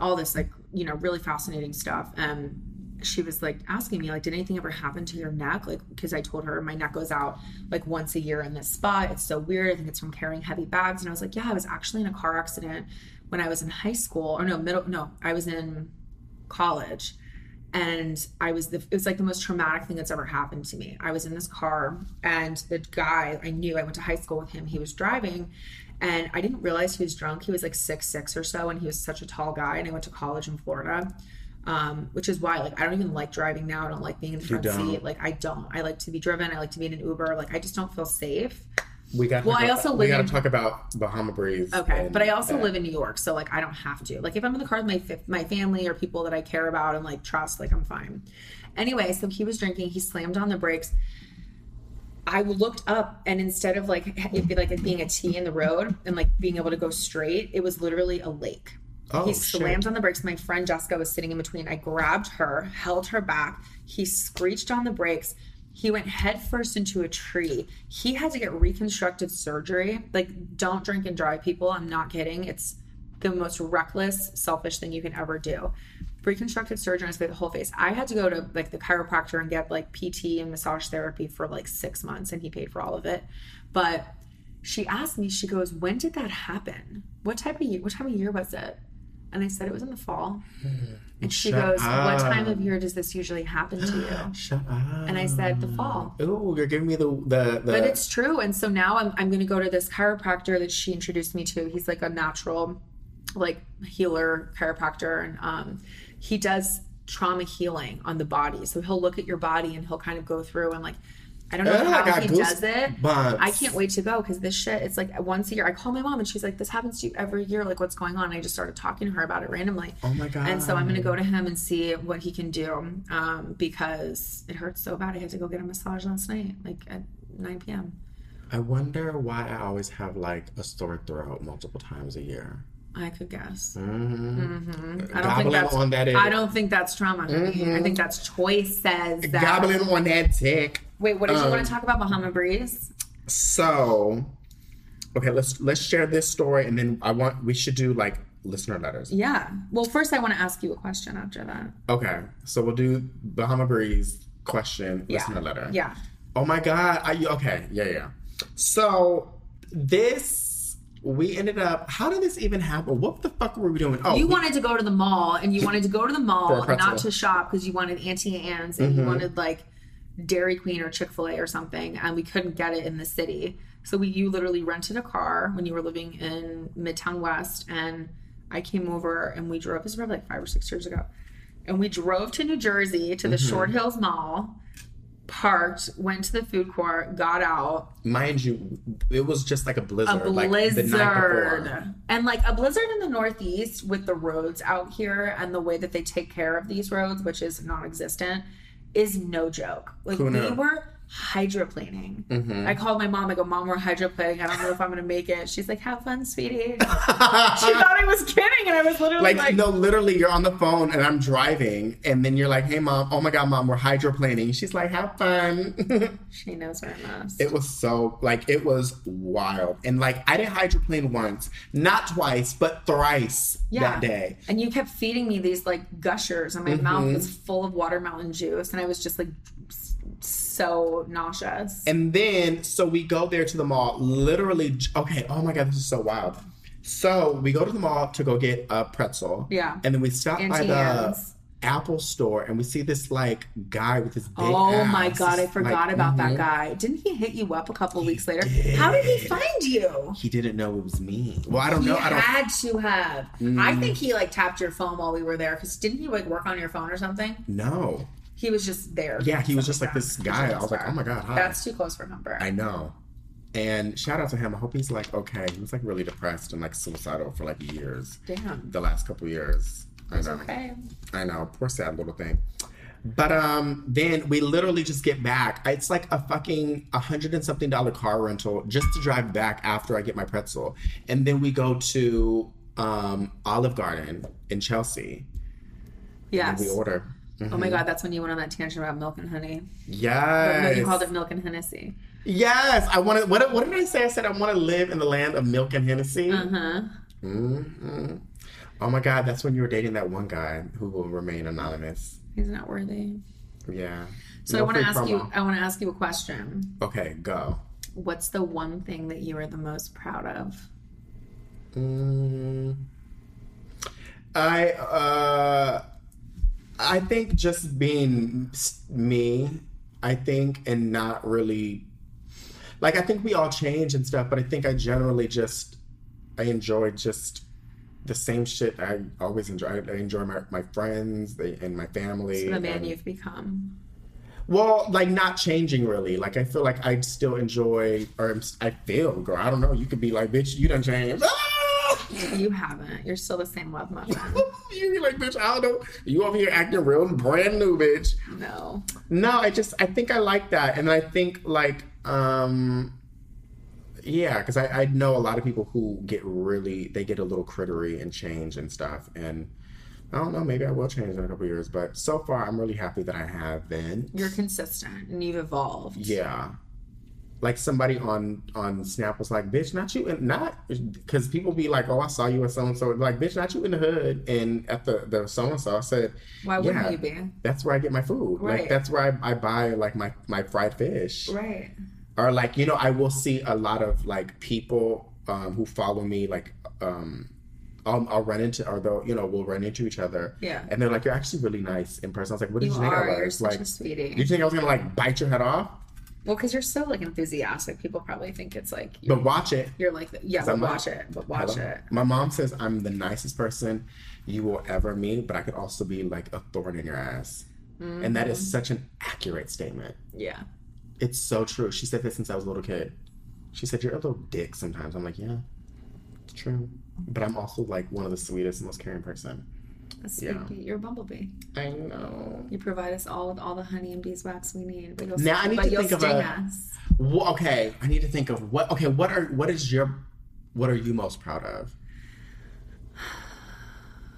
B: all this like you know really fascinating stuff. And she was like asking me like did anything ever happen to your neck? Like because i told her my neck goes out like once a year in this spot. It's so weird. I think it's from carrying heavy bags. And i was like yeah i was actually in a car accident when i was in high school. Or no middle no i was in college and I was the it was like the most traumatic thing that's ever happened to me. I was in this car and the guy I knew I went to high school with him. He was driving and I didn't realize he was drunk. He was like six six or so and he was such a tall guy and I went to college in Florida. Um, which is why like I don't even like driving now. I don't like being in the front seat. Like I don't. I like to be driven. I like to be in an Uber. Like I just don't feel safe.
A: We got.
B: Well, I also
A: we
B: live
A: got to talk about Bahama Breeze.
B: Okay, but I also
A: that.
B: live in New York, so like I don't have to. Like if I'm in the car with my my family or people that I care about and like trust, like I'm fine. Anyway, so he was drinking. He slammed on the brakes. I looked up, and instead of like it be like it being a T in the road and like being able to go straight, it was literally a lake.
A: Oh,
B: he
A: shit.
B: slammed on the brakes. My friend Jessica was sitting in between. I grabbed her, held her back. He screeched on the brakes. He went headfirst into a tree. He had to get reconstructive surgery. Like, don't drink and drive, people. I'm not kidding. It's the most reckless, selfish thing you can ever do. Reconstructive surgery is the whole face. I had to go to like the chiropractor and get like PT and massage therapy for like six months, and he paid for all of it. But she asked me, she goes, "When did that happen? What type of year? What time of year was it?" And I said it was in the fall. And she
A: Shut
B: goes, "What time of year does this usually happen to you?"
A: Shut up.
B: And I said, "The fall."
A: Ooh, you're giving me the the, the
B: But it's true. And so now I'm, I'm going to go to this chiropractor that she introduced me to. He's like a natural, like healer chiropractor. And um, he does trauma healing on the body. So he'll look at your body and he'll kind of go through and like, I don't know
A: I
B: how he does it.
A: goosebumps.
B: I can't wait to go because this shit, it's like once a year. I call my mom and she's like, this happens to you every year. Like, what's going on? And I just started talking to her about it randomly.
A: Oh my god.
B: And so I'm going to go to him and see what he can do um, because it hurts so bad. I had to go get a massage last night, like at 9 p.m.
A: I wonder why I always have like a sore throat multiple times a year.
B: I could guess.
A: Mm-hmm.
B: I don't think that's.
A: on that.
B: I don't think that's trauma. honey. I think that's choices. That,
A: gobbling on that tick.
B: Wait, what did you
A: Um,
B: want to talk about? Bahama Breeze?
A: So, okay, let's let's share this story, and then I want we should do like listener letters.
B: Yeah. Well, first I want to ask you a question. After that.
A: Okay, so we'll do Bahama Breeze question
B: Yeah.
A: listener letter.
B: Yeah.
A: Oh my god. You okay? Yeah, yeah. So this we ended up. How did this even happen? What the fuck were we doing? Oh,
B: you
A: we-
B: wanted to go to the mall, and you wanted to go to the mall,
A: pretzel.
B: not to shop, because you wanted Auntie Anne's, and you mm-hmm. wanted like Dairy Queen or Chick Fil A or something, and we couldn't get it in the city. So we, you literally rented a car when you were living in Midtown West, and I came over and we drove. This was probably like five or six years ago, and we drove to New Jersey to the mm-hmm. Short Hills Mall, parked, went to the food court, got out,
A: mind you, it was just like a blizzard,
B: a
A: like
B: blizzard
A: the night
B: and like a blizzard in the northeast with the roads out here and the way that they take care of these roads which is non-existent is no joke. Like we were hydroplaning
A: Mhm.
B: i called my mom i go mom we're hydroplaning i don't know if i'm gonna make it she's like have fun sweetie she thought i was kidding and i was literally
A: like,
B: like,
A: no, literally, you're on the phone and I'm driving, and then you're like, "Hey, mom! Oh my god, mom! We're hydroplaning." She's like, "Have fun."
B: she knows her mess
A: it was so like it was wild, and like I didn't hydroplane once, not twice, but thrice that day.
B: And you kept feeding me these like gushers, and my mouth
A: Mm-hmm.
B: was full of watermelon juice, and I was just like so nauseous.
A: And then, so we go there to the mall. Literally, okay. Oh my god, this is so wild. So we go to the mall to go get a pretzel.
B: Yeah.
A: And then we stop by the. Apple store, and we see this like guy with this big.
B: Oh my god, I forgot
A: like,
B: about that
A: mhm.
B: guy. Didn't he hit you up a couple weeks later? How did he find you?
A: He didn't know it was me. Well, I don't
B: He
A: know. I don't.
B: had to have.
A: Mm.
B: I think he like tapped your phone while we were there because didn't he like work on your phone or something?
A: No.
B: He was just there.
A: Yeah, he was just like this guy. I was like, oh my god, hi.
B: That's too close for comfort.
A: I know. And shout out to him. I hope he's like okay. He was like really depressed and like suicidal for like years.
B: Damn.
A: The last couple years. I know.
B: okay.
A: I know, poor sad little thing. But um, then we literally just get back. It's like a fucking a hundred and something dollar car rental just to drive back after I get my pretzel, and then we go to um Olive Garden in Chelsea.
B: Yes.
A: And we order.
B: Oh my god, that's when you went on that tangent about milk and honey.
A: Yes.
B: no, you called it milk and Hennessy.
A: Yes, I want to. What, what did I say? I said I want to live in the land of milk and Hennessy.
B: Uh huh.
A: hmm Oh my God, that's when you were dating that one guy who will remain anonymous.
B: He's not worthy.
A: Yeah.
B: So
A: No
B: I want to ask you. I want to ask you a question.
A: Okay, go.
B: What's the one thing that you are the most proud of?
A: Mm, I uh, I think just being me. I think and not really like I think we all change and stuff, but I think I generally just I enjoy just the same shit I always enjoy. I enjoy my, my friends they, and my family.
B: So the man
A: and-
B: you've become.
A: Well, like not changing really. Like I feel like I still enjoy, or I feel, girl. I don't know. You could be like, bitch, you done changed.
B: You haven't. You're still the same love muffin.
A: you be like, bitch, I don't know. You over here acting real brand new, bitch.
B: No.
A: No, I just I think I like that, and I think like um, yeah, because I I know a lot of people who get really they get a little crittery and change and stuff, and I don't know. Maybe I will change in a couple years, but so far I'm really happy that I have been.
B: You're consistent and you've evolved.
A: Yeah. Like somebody on on Snap was like, "Bitch, not you in not," because people be like, "Oh, I saw you at so and so." Like, "Bitch, not you in the hood." And at the the so and so, I said,
B: Why wouldn't
A: "Yeah,
B: you be?
A: That's where I get my food.
B: Right.
A: Like that's where I, I buy like my my fried fish."
B: Right.
A: or like you know i will see a lot of like people um who follow me like um I'll, I'll run into or they'll you know we'll run into each other
B: Yeah.
A: and they're like you're actually really nice in person i was like what did
B: You
A: you, think
B: are.
A: i was like
B: sweetie.
A: did you think i was gonna like bite your head off
B: Well, because you're so like enthusiastic, people probably think it's like
A: but watch it
B: you're like, the, yeah, but
A: I'm
B: watch it, but watch
A: Hello?
B: it.
A: my mom says i'm the nicest person you will ever meet but i could also be like a thorn in your ass and that is
B: Mm-hmm.
A: such an accurate statement
B: Yeah.
A: it's so true she said this since i was a little kid she said you're a little dick sometimes i'm like yeah it's true but i'm also like one of the sweetest and most caring person
B: A
A: Yeah.
B: You're a bumblebee.
A: i know
B: You provide us all with all the honey and beeswax we need. But you'll,
A: Now I need to think of a-
B: us.
A: Wha- okay i need to think of what okay what are what is your what are you most proud of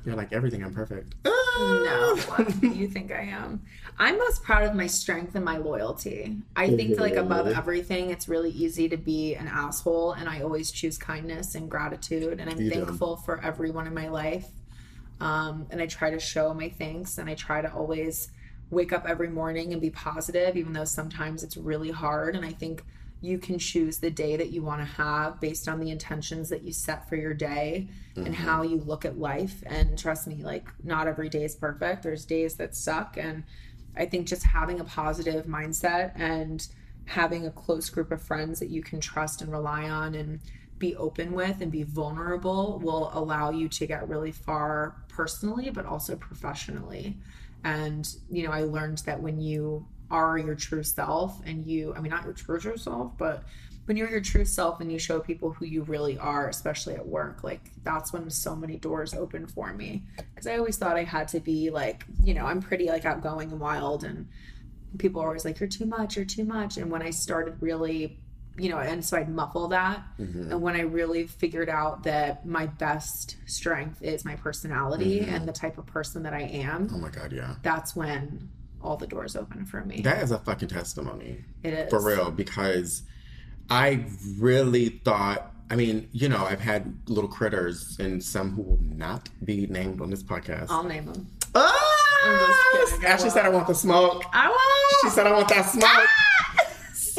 A: you're like everything i'm perfect
B: No, you think I am. I'm most proud of my strength and my loyalty. I think like above
A: Mhm.
B: everything, it's really easy to be an asshole, and I always choose kindness and gratitude, and I'm
A: You do.
B: thankful for everyone in my life. Um, and I try to show my thanks, and I try to always wake up every morning and be positive, even though sometimes it's really hard. And I think you can choose the day that you want to have based on the intentions that you set for your day and how you look at life. And trust me, like, not every day is perfect. There's days that suck. And I think just having a positive mindset and having a close group of friends that you can trust and rely on and be open with and be vulnerable will allow you to get really far personally, but also professionally. And, you know, I learned that when you are your true self and you, I mean, not your true, true self, but when you're your true self and you show people who you really are, especially at work, like that's when so many doors open for me. Cause I always thought I had to be like, you know, I'm pretty like outgoing and wild and people are always like, you're too much, you're too much. And when I started really, you know, and so I'd muffle that.
A: Mm-hmm.
B: And when I really figured out that my best strength is my personality
A: Mm-hmm.
B: and the type of person that I am,
A: oh my god yeah
B: that's when all the doors open for me.
A: that is a fucking testimony
B: it is.
A: for real because i really thought i mean you know i've had little critters and some who will not be named on this podcast
B: I'll name them.
A: Ah!
B: I'm just kidding, I
A: Ashley said I want the smoke.
B: I will.
A: She said I want that smoke.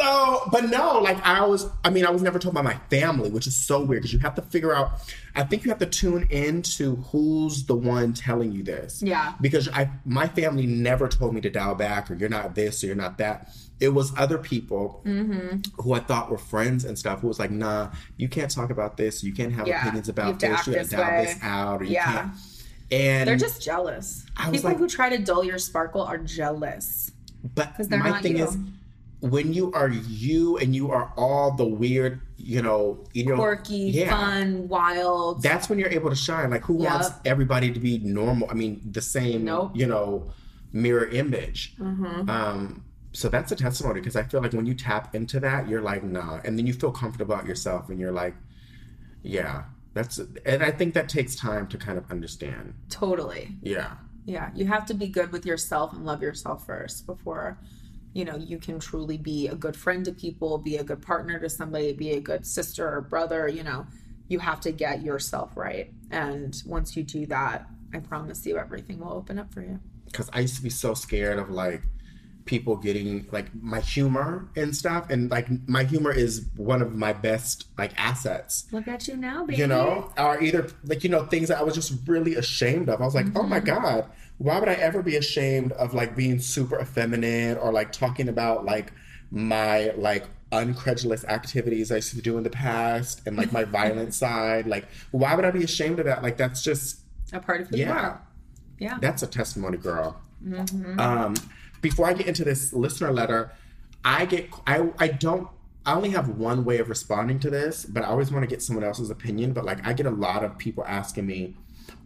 A: So, but no, like I was, I mean, I was never told by my family, which is so weird because you have to figure out, I think you have to tune into who's the one telling you this.
B: Yeah.
A: Because I, my family never told me to dial back or you're not this or you're not that. It was other people
B: Mm-hmm.
A: who I thought were friends and stuff who was like, nah, you can't talk about this. You can't have
B: Yeah.
A: opinions
B: You
A: about
B: have
A: this. You have to dial
B: way.
A: this out or you
B: Yeah.
A: can't. And
B: They're just jealous. People
A: like-
B: who try to dull your sparkle are jealous.
A: But my thing
B: you.
A: is, when you are you and you are all the weird, you know, you know,
B: Quirky,
A: yeah,
B: fun, wild.
A: That's when you're able to shine. Like, who
B: Yep.
A: wants everybody to be normal? I mean, the same,
B: Nope.
A: you know, mirror image.
B: Mhm.
A: Um, so that's a testimony because I feel like when you tap into that, you're like, nah, and then you feel comfortable about yourself, and you're like, yeah, that's. And I think that takes time to kind of understand.
B: Totally.
A: Yeah.
B: Yeah. You have to be good with yourself and love yourself first before, you know, you can truly be a good friend to people, be a good partner to somebody, be a good sister or brother. You know, you have to get yourself right. And once you do that, I promise you everything will open up for you.
A: because I used to be so scared of like people getting like my humor and stuff, and like my humor is one of my best like assets.
B: Look at you now, baby.
A: You know, or either like you know things that I was just really ashamed of. I was like, oh my mm-hmm. god, why would I ever be ashamed of like being super effeminate or like talking about like my like uncredulous activities I used to do in the past and like my violent side. Like, why would I be ashamed of that? Like, that's just
B: A part of who you
A: yeah.
B: are. Yeah.
A: That's a testimony, girl.
B: Mm-hmm.
A: Um, before I get into this listener letter, I get I I don't I only have one way of responding to this, but I always want to get someone else's opinion. But like I get a lot of people asking me,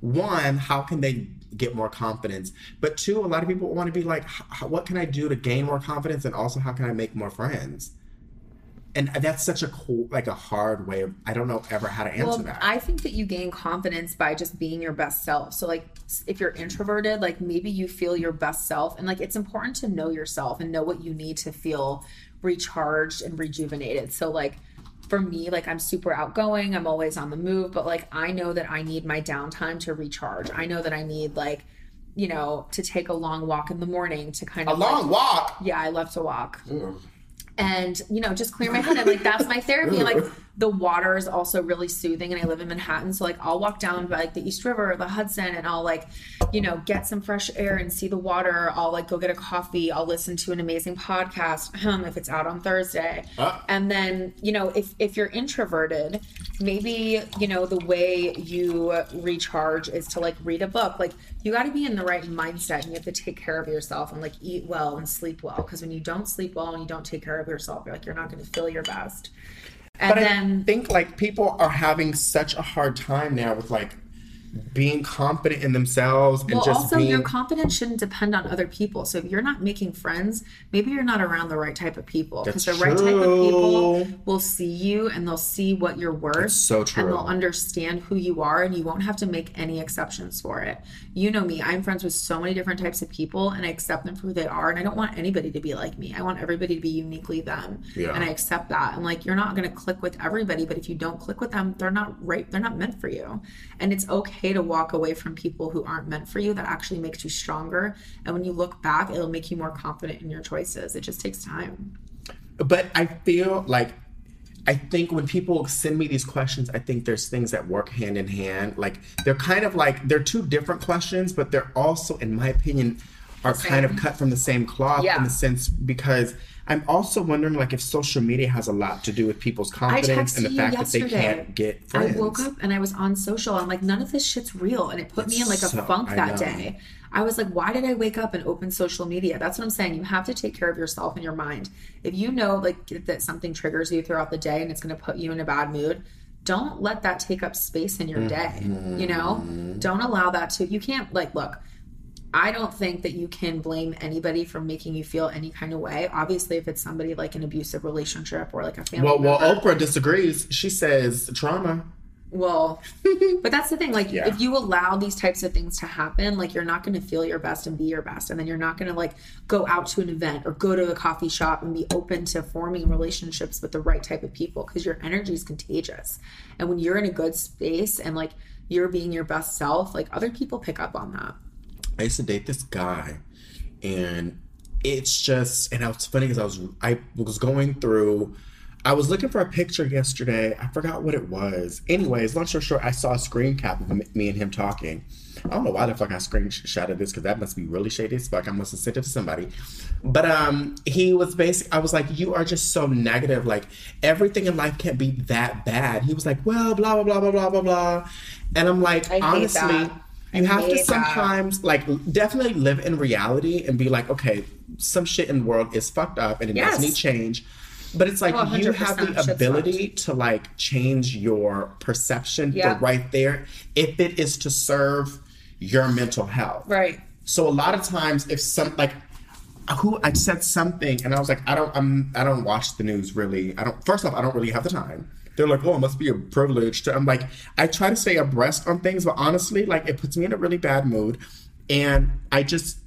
A: one, how can they get more confidence? But two, a lot of people want to be like, what can I do to gain more confidence, and also how can I make more friends? And uh, that's such a cool, like a hard way of I don't know ever how to answer
B: Well,
A: that.
B: I think that you gain confidence by just being your best self. So, like, if you're introverted, like maybe you feel your best self, and like it's important to know yourself and know what you need to feel recharged and rejuvenated. So like for me, like I'm super outgoing, I'm always on the move, but like I know that I need my downtime to recharge. I know that I need like you know, to take a long walk in the morning to kind of
A: A
B: of
A: long walk.
B: yeah, I love to walk. And, you know, just clear my head. And like, that's my therapy. Like, the water is also really soothing. And I live in Manhattan. So, like, I'll walk down by like the East River or the Hudson and I'll, like, you know, get some fresh air and see the water. I'll, like, go get a coffee. I'll listen to an amazing podcast hmm, if it's out on Thursday.
A: Ah.
B: And then, you know, if, if you're introverted, maybe, you know, the way you recharge is to, like, read a book. Like, you got to be in the right mindset and you have to take care of yourself and like eat well and sleep well because when you don't sleep well and you don't take care of yourself you're like you're not going to feel your best and
A: But
B: then
A: I think like people are having such a hard time now with like being confident in themselves and
B: well
A: just
B: also
A: being
B: your confidence shouldn't depend on other people. So if you're not making friends maybe you're not around the right type of people because the
A: That's
B: right type of people will see you and they'll see what you're worth
A: That's so
B: and they'll understand who you are and you won't have to make any exceptions for it. You know me i'm friends with so many different types of people and i accept them for who they are and i don't want anybody to be like me. I want everybody to be uniquely them
A: Yeah.
B: and i accept that. And like you're not going to click with everybody but if you don't click with them they're not right they're not meant for you. And it's okay to walk away from people who aren't meant for you that actually makes you stronger and when you look back it'll make you more confident in your choices it just takes time
A: but I feel like I think when people send me these questions, I think there's things that work hand in hand. Like they're kind of like they're two different questions, but they're also, in my opinion, are kind of cut from the same cloth
B: Yeah.
A: in the sense because I'm also wondering like if social media has a lot to do with people's confidence and the fact that they can't get friends.
B: I woke up and I was on social. I'm like, none of this shit's real. And it put me in like a
A: So-
B: funk that day. I was like, why did I wake up and open social media? That's what I'm saying. You have to take care of yourself and your mind. If you know like that something triggers you throughout the day and it's going to put you in a bad mood, don't let that take up space in your day. You know,
A: Mm-hmm.
B: don't allow that to. You can't like look. I don't think that you can blame anybody for making you feel any kind of way. Obviously, if it's somebody like an abusive relationship or like a family
A: well, well. Oprah disagrees. She says trauma.
B: Well, but that's the thing. Like,
A: Yeah.
B: if you allow these types of things to happen, like, you're not going to feel your best and be your best. And then you're not going to, like, go out to an event or go to a coffee shop and be open to forming relationships with the right type of people because your energy is contagious. And when you're in a good space and, like, you're being your best self, like, other people pick up on that.
A: I used to date this guy, and it's just and it's funny because I was I was going through. I was looking for a picture yesterday. I forgot what it was. Anyways, long story short, I saw a screen cap of me and him talking. I don't know why the fuck I screenshotted this because that must be really shady as fuck. I must have sent it to somebody. But um, he was basically, I was like, "You are just so negative. Like everything in life can't be that bad." He was like, "Well, blah blah blah blah blah blah blah," and I'm like, honestly,
B: that.
A: You have to sometimes like definitely live in reality and be like, okay, some shit in the world is fucked up and it
B: Yes.
A: does need change. But it's like
B: Oh,
A: you have the ability to like change your perception
B: Yeah.
A: right there if it is to serve your mental health.
B: Right.
A: So a lot of times if some like who I said something and I was like, I don't I'm I don't watch the news really. I don't first off, I don't really have the time. They're like, oh, it must be a privilege to I'm like, I try to stay abreast on things, but honestly, like it puts me in a really bad mood. And I just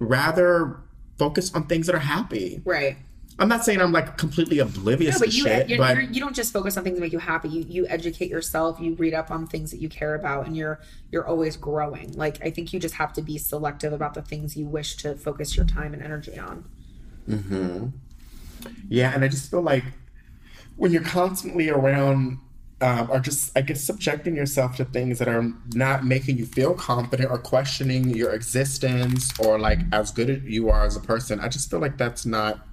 A: rather focus on things that are happy.
B: Right.
A: I'm not saying I'm like completely oblivious
B: No, but
A: to
B: you
A: shit,
B: you're,
A: but
B: you're, you don't just focus on things that make you happy. You you educate yourself. You read up on things that you care about, and you're you're always growing. Like I think you just have to be selective about the things you wish to focus your time and energy on. Hmm.
A: Yeah, and I just feel like when you're constantly around, um, or just, I guess, subjecting yourself to things that are not making you feel confident or questioning your existence or like as good as you are as a person, I just feel like that's not,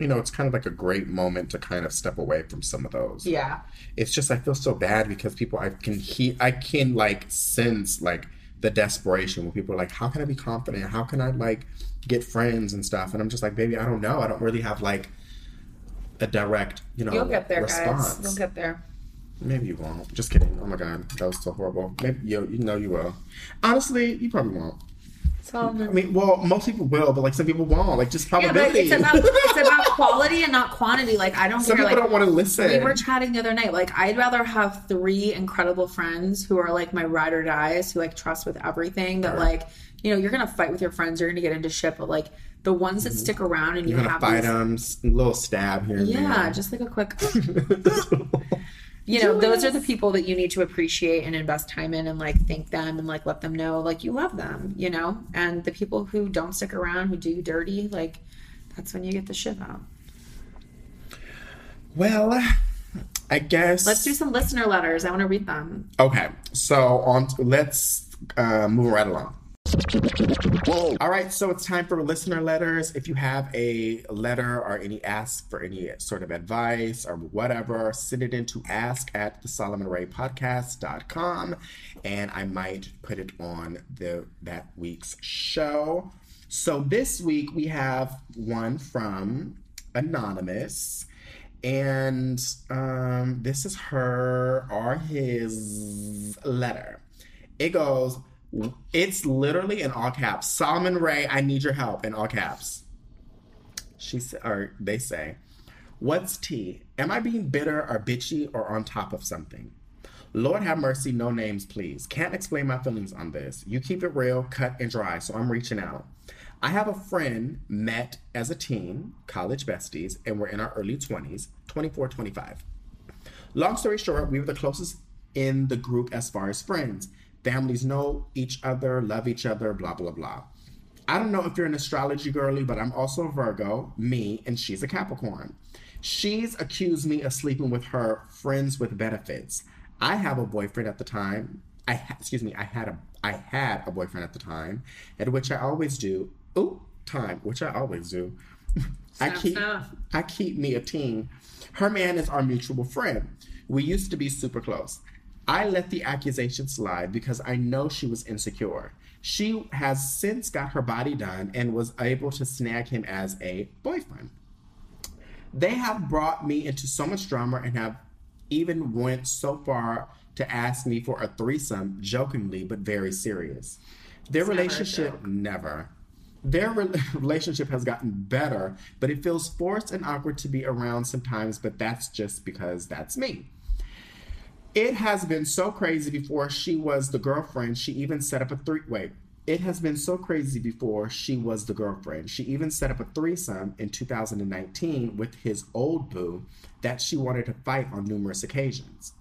A: you know, it's kind of like a great moment to kind of step away from some of those.
B: Yeah.
A: It's just, I feel so bad because people, I can hear, I can like sense like the desperation when people are like, how can I be confident? How can I like get friends and stuff? And I'm just like, baby, I don't know. I don't really have like a direct, you know,
B: You'll get there,
A: response.
B: guys. You'll get there.
A: Maybe you won't. Just kidding. Oh my god, that was so horrible. Maybe you, you know you will. Honestly, you probably won't. I mean, well, most people will, but like some people won't. Like just
B: yeah, but
A: probability.
B: it's about it's about quality and not quantity. Like I don't
A: some
B: care.
A: people
B: Like
A: don't want to listen.
B: we were chatting the other night. Like I'd rather have three incredible friends who are like my ride or dies, who like trust with everything. That like you know you're gonna fight with your friends, you're gonna get into shit, but like the ones that stick around and you
A: gonna
B: have
A: fight
B: these-
A: them, little stab here. and
B: Yeah,
A: there.
B: just like a quick. you know, those are the people that you need to appreciate and invest time in and like thank them and like let them know like you love them, you know? And the people who don't stick around, who do you dirty, like that's when you get the shit out.
A: Well, I guess
B: Let's do some listener letters. I want to read them.
A: Okay, so on. let's uh, move right along. All right, so it's time for listener letters. If you have a letter or any ask for any sort of advice or whatever, send it in to ask at the Solomon Ray podcast.com and I might put it on the that week's show. So this week we have one from Anonymous. And um, this is her or his letter. It goes, it's literally in all caps. Solomon Ray, I need your help in all caps. She or they say, What's tea? Am I being bitter or bitchy or on top of something? Lord have mercy, no names, please. Can't explain my feelings on this. You keep it real, cut and dry, so I'm reaching out. I have a friend met as a teen, college besties, and we're in our early 20s, 24, 25. Long story short, we were the closest in the group as far as friends. Families know each other, love each other, blah, blah, blah. I don't know if you're an astrology girly, but I'm also a Virgo, me, and she's a Capricorn. She's accused me of sleeping with her friends with benefits. I have a boyfriend at the time. I ha- excuse me. I had a I had a boyfriend at the time, at which I always do. Oh, time, which I always do. I keep. I keep me a teen. Her man is our mutual friend. We used to be super close. I let the accusation slide because I know she was insecure. She has since got her body done and was able to snag him as a boyfriend. They have brought me into so much drama and have even went so far to ask me for a threesome, jokingly but very serious. Their
B: a
A: relationship never. Their re- relationship has gotten better, but it feels forced and awkward to be around sometimes, but that's just because that's me. It has been so crazy before she was the girlfriend. She even set up a three. Wait. It has been so crazy before she was the girlfriend. She even set up a threesome in 2019 with his old boo that she wanted to fight on numerous occasions.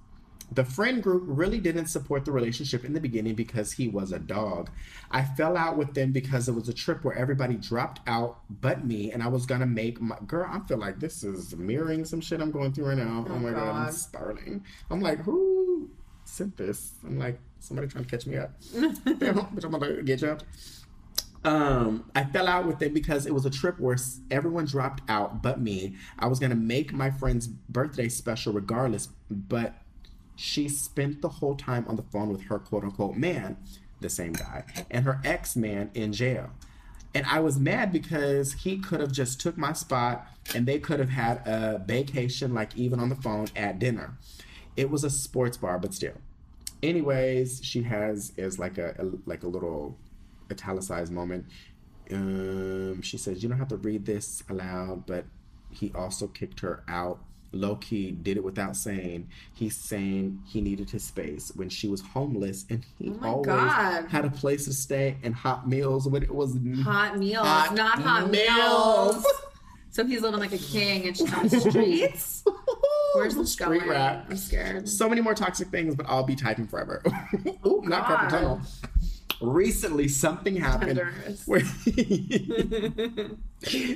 A: The friend group really didn't support the relationship in the beginning because he was a dog. I fell out with them because it was a trip where everybody dropped out but me, and I was gonna make my girl. I feel like this is mirroring some shit I'm going through right now. Oh, my god, I'm
B: God.
A: spiraling. I'm like, who sent this? I'm like, somebody trying to catch me up. Damn, bitch, I'm gonna get you up. Um, I fell out with them because it was a trip where everyone dropped out but me. I was gonna make my friend's birthday special regardless, but she spent the whole time on the phone with her quote unquote man, the same guy, and her ex man in jail. And I was mad because he could have just took my spot and they could have had a vacation, like even on the phone at dinner. It was a sports bar, but still. Anyways, she has is like a, a like a little italicized moment. Um, she says you don't have to read this aloud, but he also kicked her out. Low key did it without saying. He's saying he needed his space when she was homeless, and he
B: Oh
A: always
B: God.
A: had a place to stay and hot meals when it was
B: Hot meals,
A: Hot
B: not hot
A: meals.
B: meals. So he's living like a king and she's on the streets. Where's the
A: Street
B: going?
A: rat.
B: I'm scared.
A: So many more toxic things, but I'll be typing forever. Ooh, not carpal tunnel. Recently, something happened where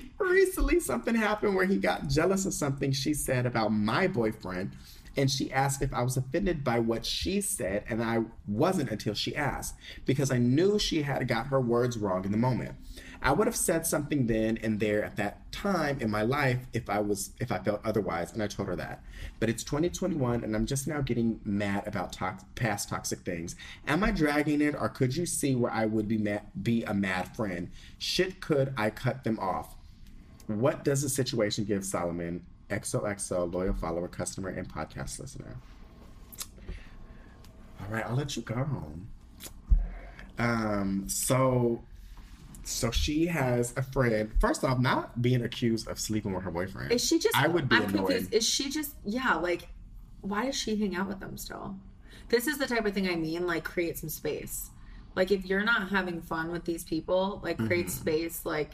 A: recently something happened where he got jealous of something she said about my boyfriend, and she asked if I was offended by what she said, and I wasn't until she asked because I knew she had got her words wrong in the moment. I would have said something then and there at that time in my life if I was if I felt otherwise, and I told her that. But it's 2021, and I'm just now getting mad about tox- past toxic things. Am I dragging it, or could you see where I would be mad, be a mad friend? Shit, could I cut them off? What does the situation give Solomon, XOXO, loyal follower, customer, and podcast listener? All right, I'll let you go. Um, so So she has a friend. First off, not being accused of sleeping with her boyfriend.
B: Is she just?
A: I would be
B: I'm
A: annoyed.
B: confused. Is she just? Yeah. Like, why does she hang out with them still? This is the type of thing I mean. Like, create some space. Like, if you're not having fun with these people, like, create
A: Mm-hmm.
B: space. Like,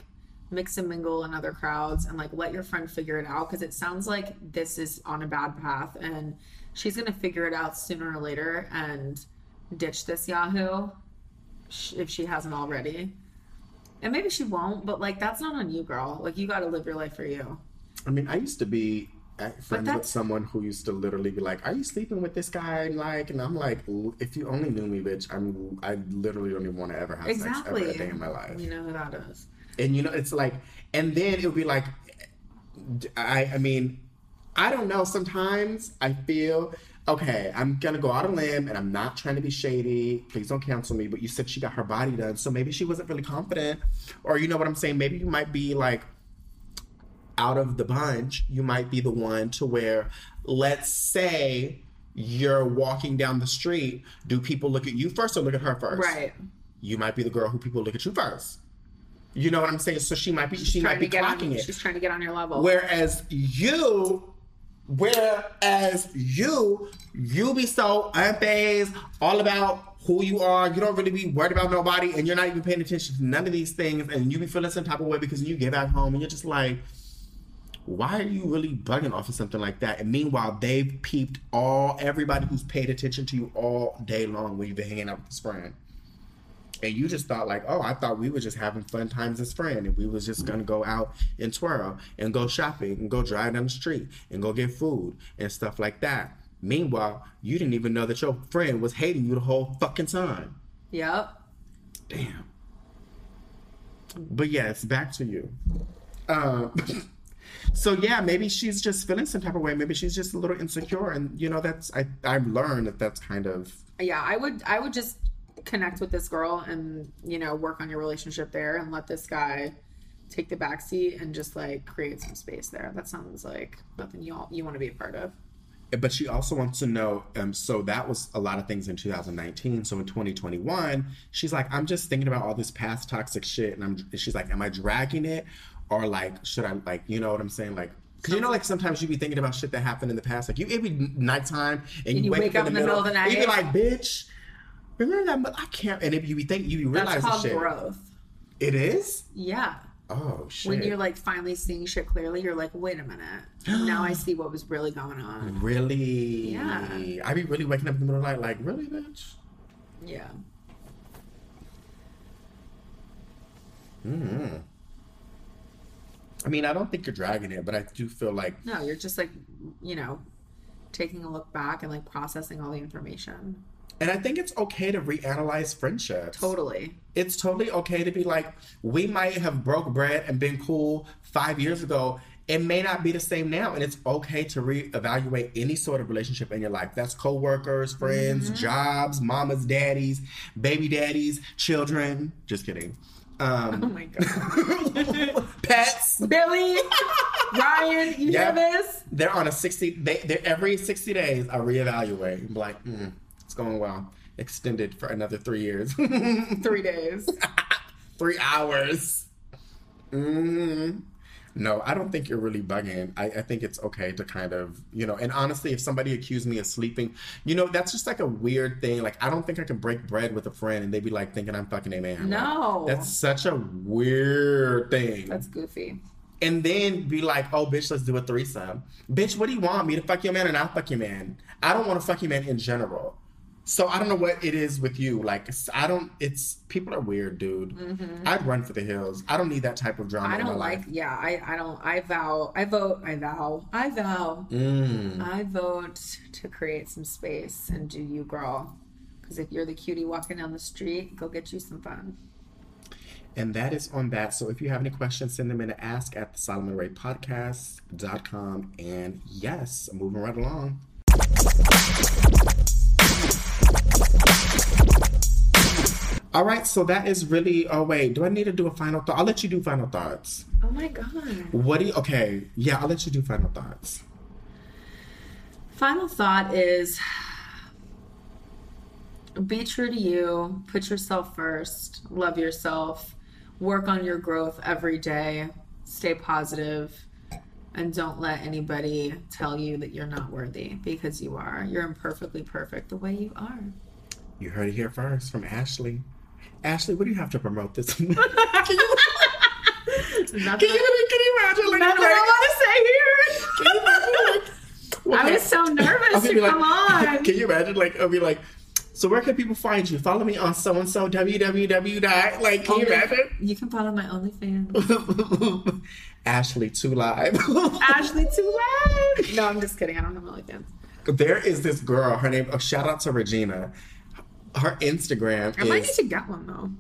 B: mix and mingle in other crowds, and like, let your friend figure it out. Because it sounds like this is on a bad path, and she's gonna figure it out sooner or later and ditch this Yahoo if she hasn't already. And maybe she won't, but like that's not on you, girl. Like you got to live your life for you.
A: I mean, I used to be friends with someone who used to literally be like, "Are you sleeping with this guy?" And Like, and I'm like, "If you only knew me, bitch, I'm I literally don't even want to ever have sex
B: Exactly.
A: ever a day in my life."
B: You know who that is.
A: and you know it's like and then it would be like i i mean i don't know sometimes i feel okay i'm gonna go out on limb and i'm not trying to be shady please don't cancel me but you said she got her body done so maybe she wasn't really confident or you know what i'm saying maybe you might be like out of the bunch you might be the one to where let's say you're walking down the street do people look at you first or look at her first
B: Right.
A: you might be the girl who people look at you first. You know what I'm saying? So she might be she might be
B: get on.
A: it.
B: She's trying to get on your level.
A: Whereas you, whereas you, you be so unfazed, all about who you are. You don't really be worried about nobody, and you're not even paying attention to none of these things, and you be feeling some type of way because you get back home and you're just like. Why are you really bugging off of something like that? And meanwhile, they've peeped all everybody who's paid attention to you all day long when you've been hanging out with this friend and you just thought like, oh, I thought we were just having fun times as friends, and we was just gonna go out and twirl and go shopping and go drive down the street and go get food and stuff like that. Meanwhile, you didn't even know that your friend was hating you the whole fucking time.
B: yep.
A: Damn. But yes, back to you. Um, so yeah, maybe she's just feeling some type of way. Maybe she's just a little insecure, and you know that's I I've learned that that's kind of
B: Yeah, I would. I would just connect with this girl and you know work on your relationship there and let this guy take the back seat and just like create some space there. That sounds like nothing you all you want to be a part of.
A: but she also wants to know um so that was a lot of things in 2019 so in 2021 she's like i'm just thinking about all this past toxic shit and i'm she's like am i dragging it or like should i like you know what i'm saying like because you know, like sometimes you be thinking about shit that happened in the past. Like you, it be nighttime, and, you, wake, up in the middle,
B: of the
A: night. you be like, "Bitch, remember that? But I can't." And if you be think you be
B: That's called
A: shit,
B: growth.
A: it is.
B: Yeah.
A: Oh shit!
B: When you're like finally seeing shit clearly, you're like, wait a minute. now I see what was really going on.
A: really,
B: Yeah.
A: I be really waking up in the middle of the night, like, really, bitch.
B: Yeah.
A: Mm-hmm. I mean, I don't think you're dragging it, but I do feel like
B: No, you're just like, you know, taking a look back and like processing all the information.
A: And I think it's okay to reanalyze friendships.
B: Totally.
A: It's totally okay to be like, we might have broke bread and been cool five years ago. It may not be the same now. And it's okay to reevaluate any sort of relationship in your life. That's coworkers, friends, jobs, mamas, daddies, baby daddies, children. Just kidding.
B: Oh
A: Um,
B: my god.
A: pets.
B: Billy, Ryan, you
A: Yeah.
B: hear this?
A: They're on a 60, they, they're every 60 days, I reevaluate. and be like, mm, going well. Extended for another three years.
B: Three days.
A: three hours. mm No, I don't think you're really bugging. I, I think it's okay to kind of, you know, and honestly, if somebody accused me of sleeping, you know, that's just like a weird thing. Like, I don't think I can break bread with a friend and they'd be like thinking I'm fucking a man. Like,
B: No.
A: that's such a weird thing.
B: That's goofy.
A: and then be like, oh, bitch, let's do a threesome. Bitch, what do you want? Me to fuck your man or not fuck your man? I don't want to fuck your man in general. So I don't know what it is with you. Like, I don't, it's, people are weird, dude. I'd run for the hills. I don't need that type of drama
B: Mm-hmm. I don't like,
A: life.
B: yeah, I, I don't, I vow, I vote, I vow, I vow,
A: Mm.
B: I vote to create some space and do you, girl. Because if you're the cutie walking down the street, go get you some fun.
A: And that is on that. So if you have any questions, send them in to ask at the Solomon Ray Podcast.com. And yes, moving right along. All right, so that is really. Oh wait, do I need to do a final thought? I'll let you do final thoughts.
B: Oh my God.
A: What do you? Okay, yeah, I'll let you do final thoughts.
B: Final thought is be true to you, put yourself first, love yourself, work on your growth every day, stay positive, and don't let anybody tell you that you're not worthy because you are. You're imperfectly perfect the way you are.
A: You heard it here first from Ashley. Ashley, what do you have to promote this? can you, can you, can you imagine? Like,
B: nothing
A: like,
B: I want to say here.
A: can you imagine, like,
B: I was so nervous to
A: like-
B: come on.
A: Can you imagine? Like, I'll be like, so where can people find you? Follow me on so and so www dot. Like, can you oh,
B: Only-
A: imagine?
B: You can follow my OnlyFans.
A: Ashley Two Live.
B: Ashley Too Live. No, I'm just kidding. I don't have OnlyFans.
A: there is this girl. Her name. Oh, shout out to Regina. Her Instagram
B: I might need to get one though.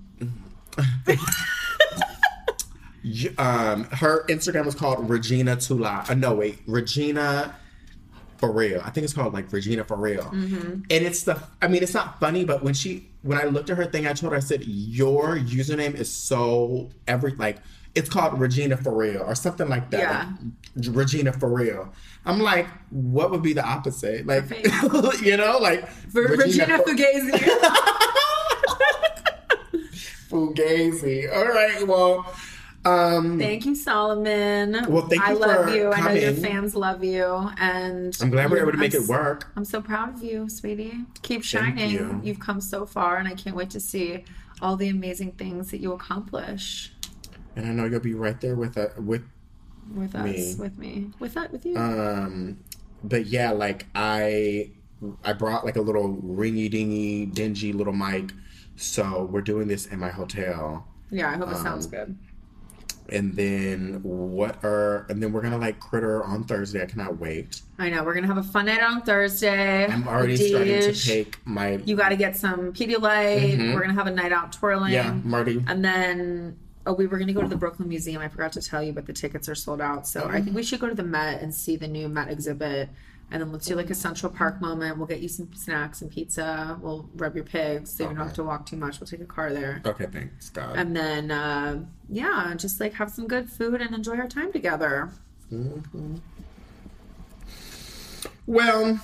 A: um. Her Instagram is called Regina Tula. Uh, no, wait, Regina. For real, I think it's called like Regina for real, and it's the. I mean, it's not funny, but when she, when I looked at her thing, I told her, I said, "Your username is so every like, it's called Regina for real or something like that."
B: Yeah.
A: like, Regina for real. I'm like, what would be the opposite? Like, you know, like
B: For Regina
A: for-
B: Fugazi.
A: Fugazi. All right, well, um,
B: Thank you, Solomon.
A: Well, thank you.
B: I
A: love
B: you. I know your fans love you, and
A: I'm glad we're able to
B: I'm
A: make it
B: s-
A: work.
B: I'm so proud of you, sweetie. Keep
A: Thank
B: shining.
A: you.
B: You've come so far, and I can't wait to see all the amazing things that you accomplish
A: And I know you'll be right there with uh, with
B: with us,
A: Me.
B: with me, with that, with you.
A: um. But yeah, like I, I brought like a little ringy dingy dingy little mic, so we're doing this in my hotel.
B: yeah, I hope it sounds
A: um,
B: good.
A: And then what are and then we're gonna like critter on Thursday. I cannot wait.
B: I know we're gonna have a fun night on Thursday.
A: I'm already
B: with
A: starting to take my
B: You got to get some Pedialyte.
A: Mhm.
B: We're gonna have a night out twirling.
A: yeah Marty.
B: And then, oh, we were going to go to the Brooklyn Museum. I forgot to tell you, but the tickets are sold out. So I think we should go to the Met and see the new Met exhibit. And then let's do like a Central Park moment. We'll get you some snacks and pizza. We'll rub your pigs so you don't have to walk too much. We'll take a car there.
A: Okay, thanks God.
B: And then, uh, yeah, just like have some good food and enjoy our time together.
A: Well,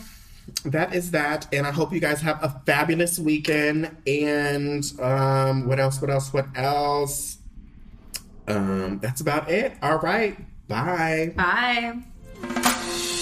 A: that is that, and I hope you guys have a fabulous weekend. And um, what else? What else? What else? um, that's about it. All right. Bye.
B: Bye.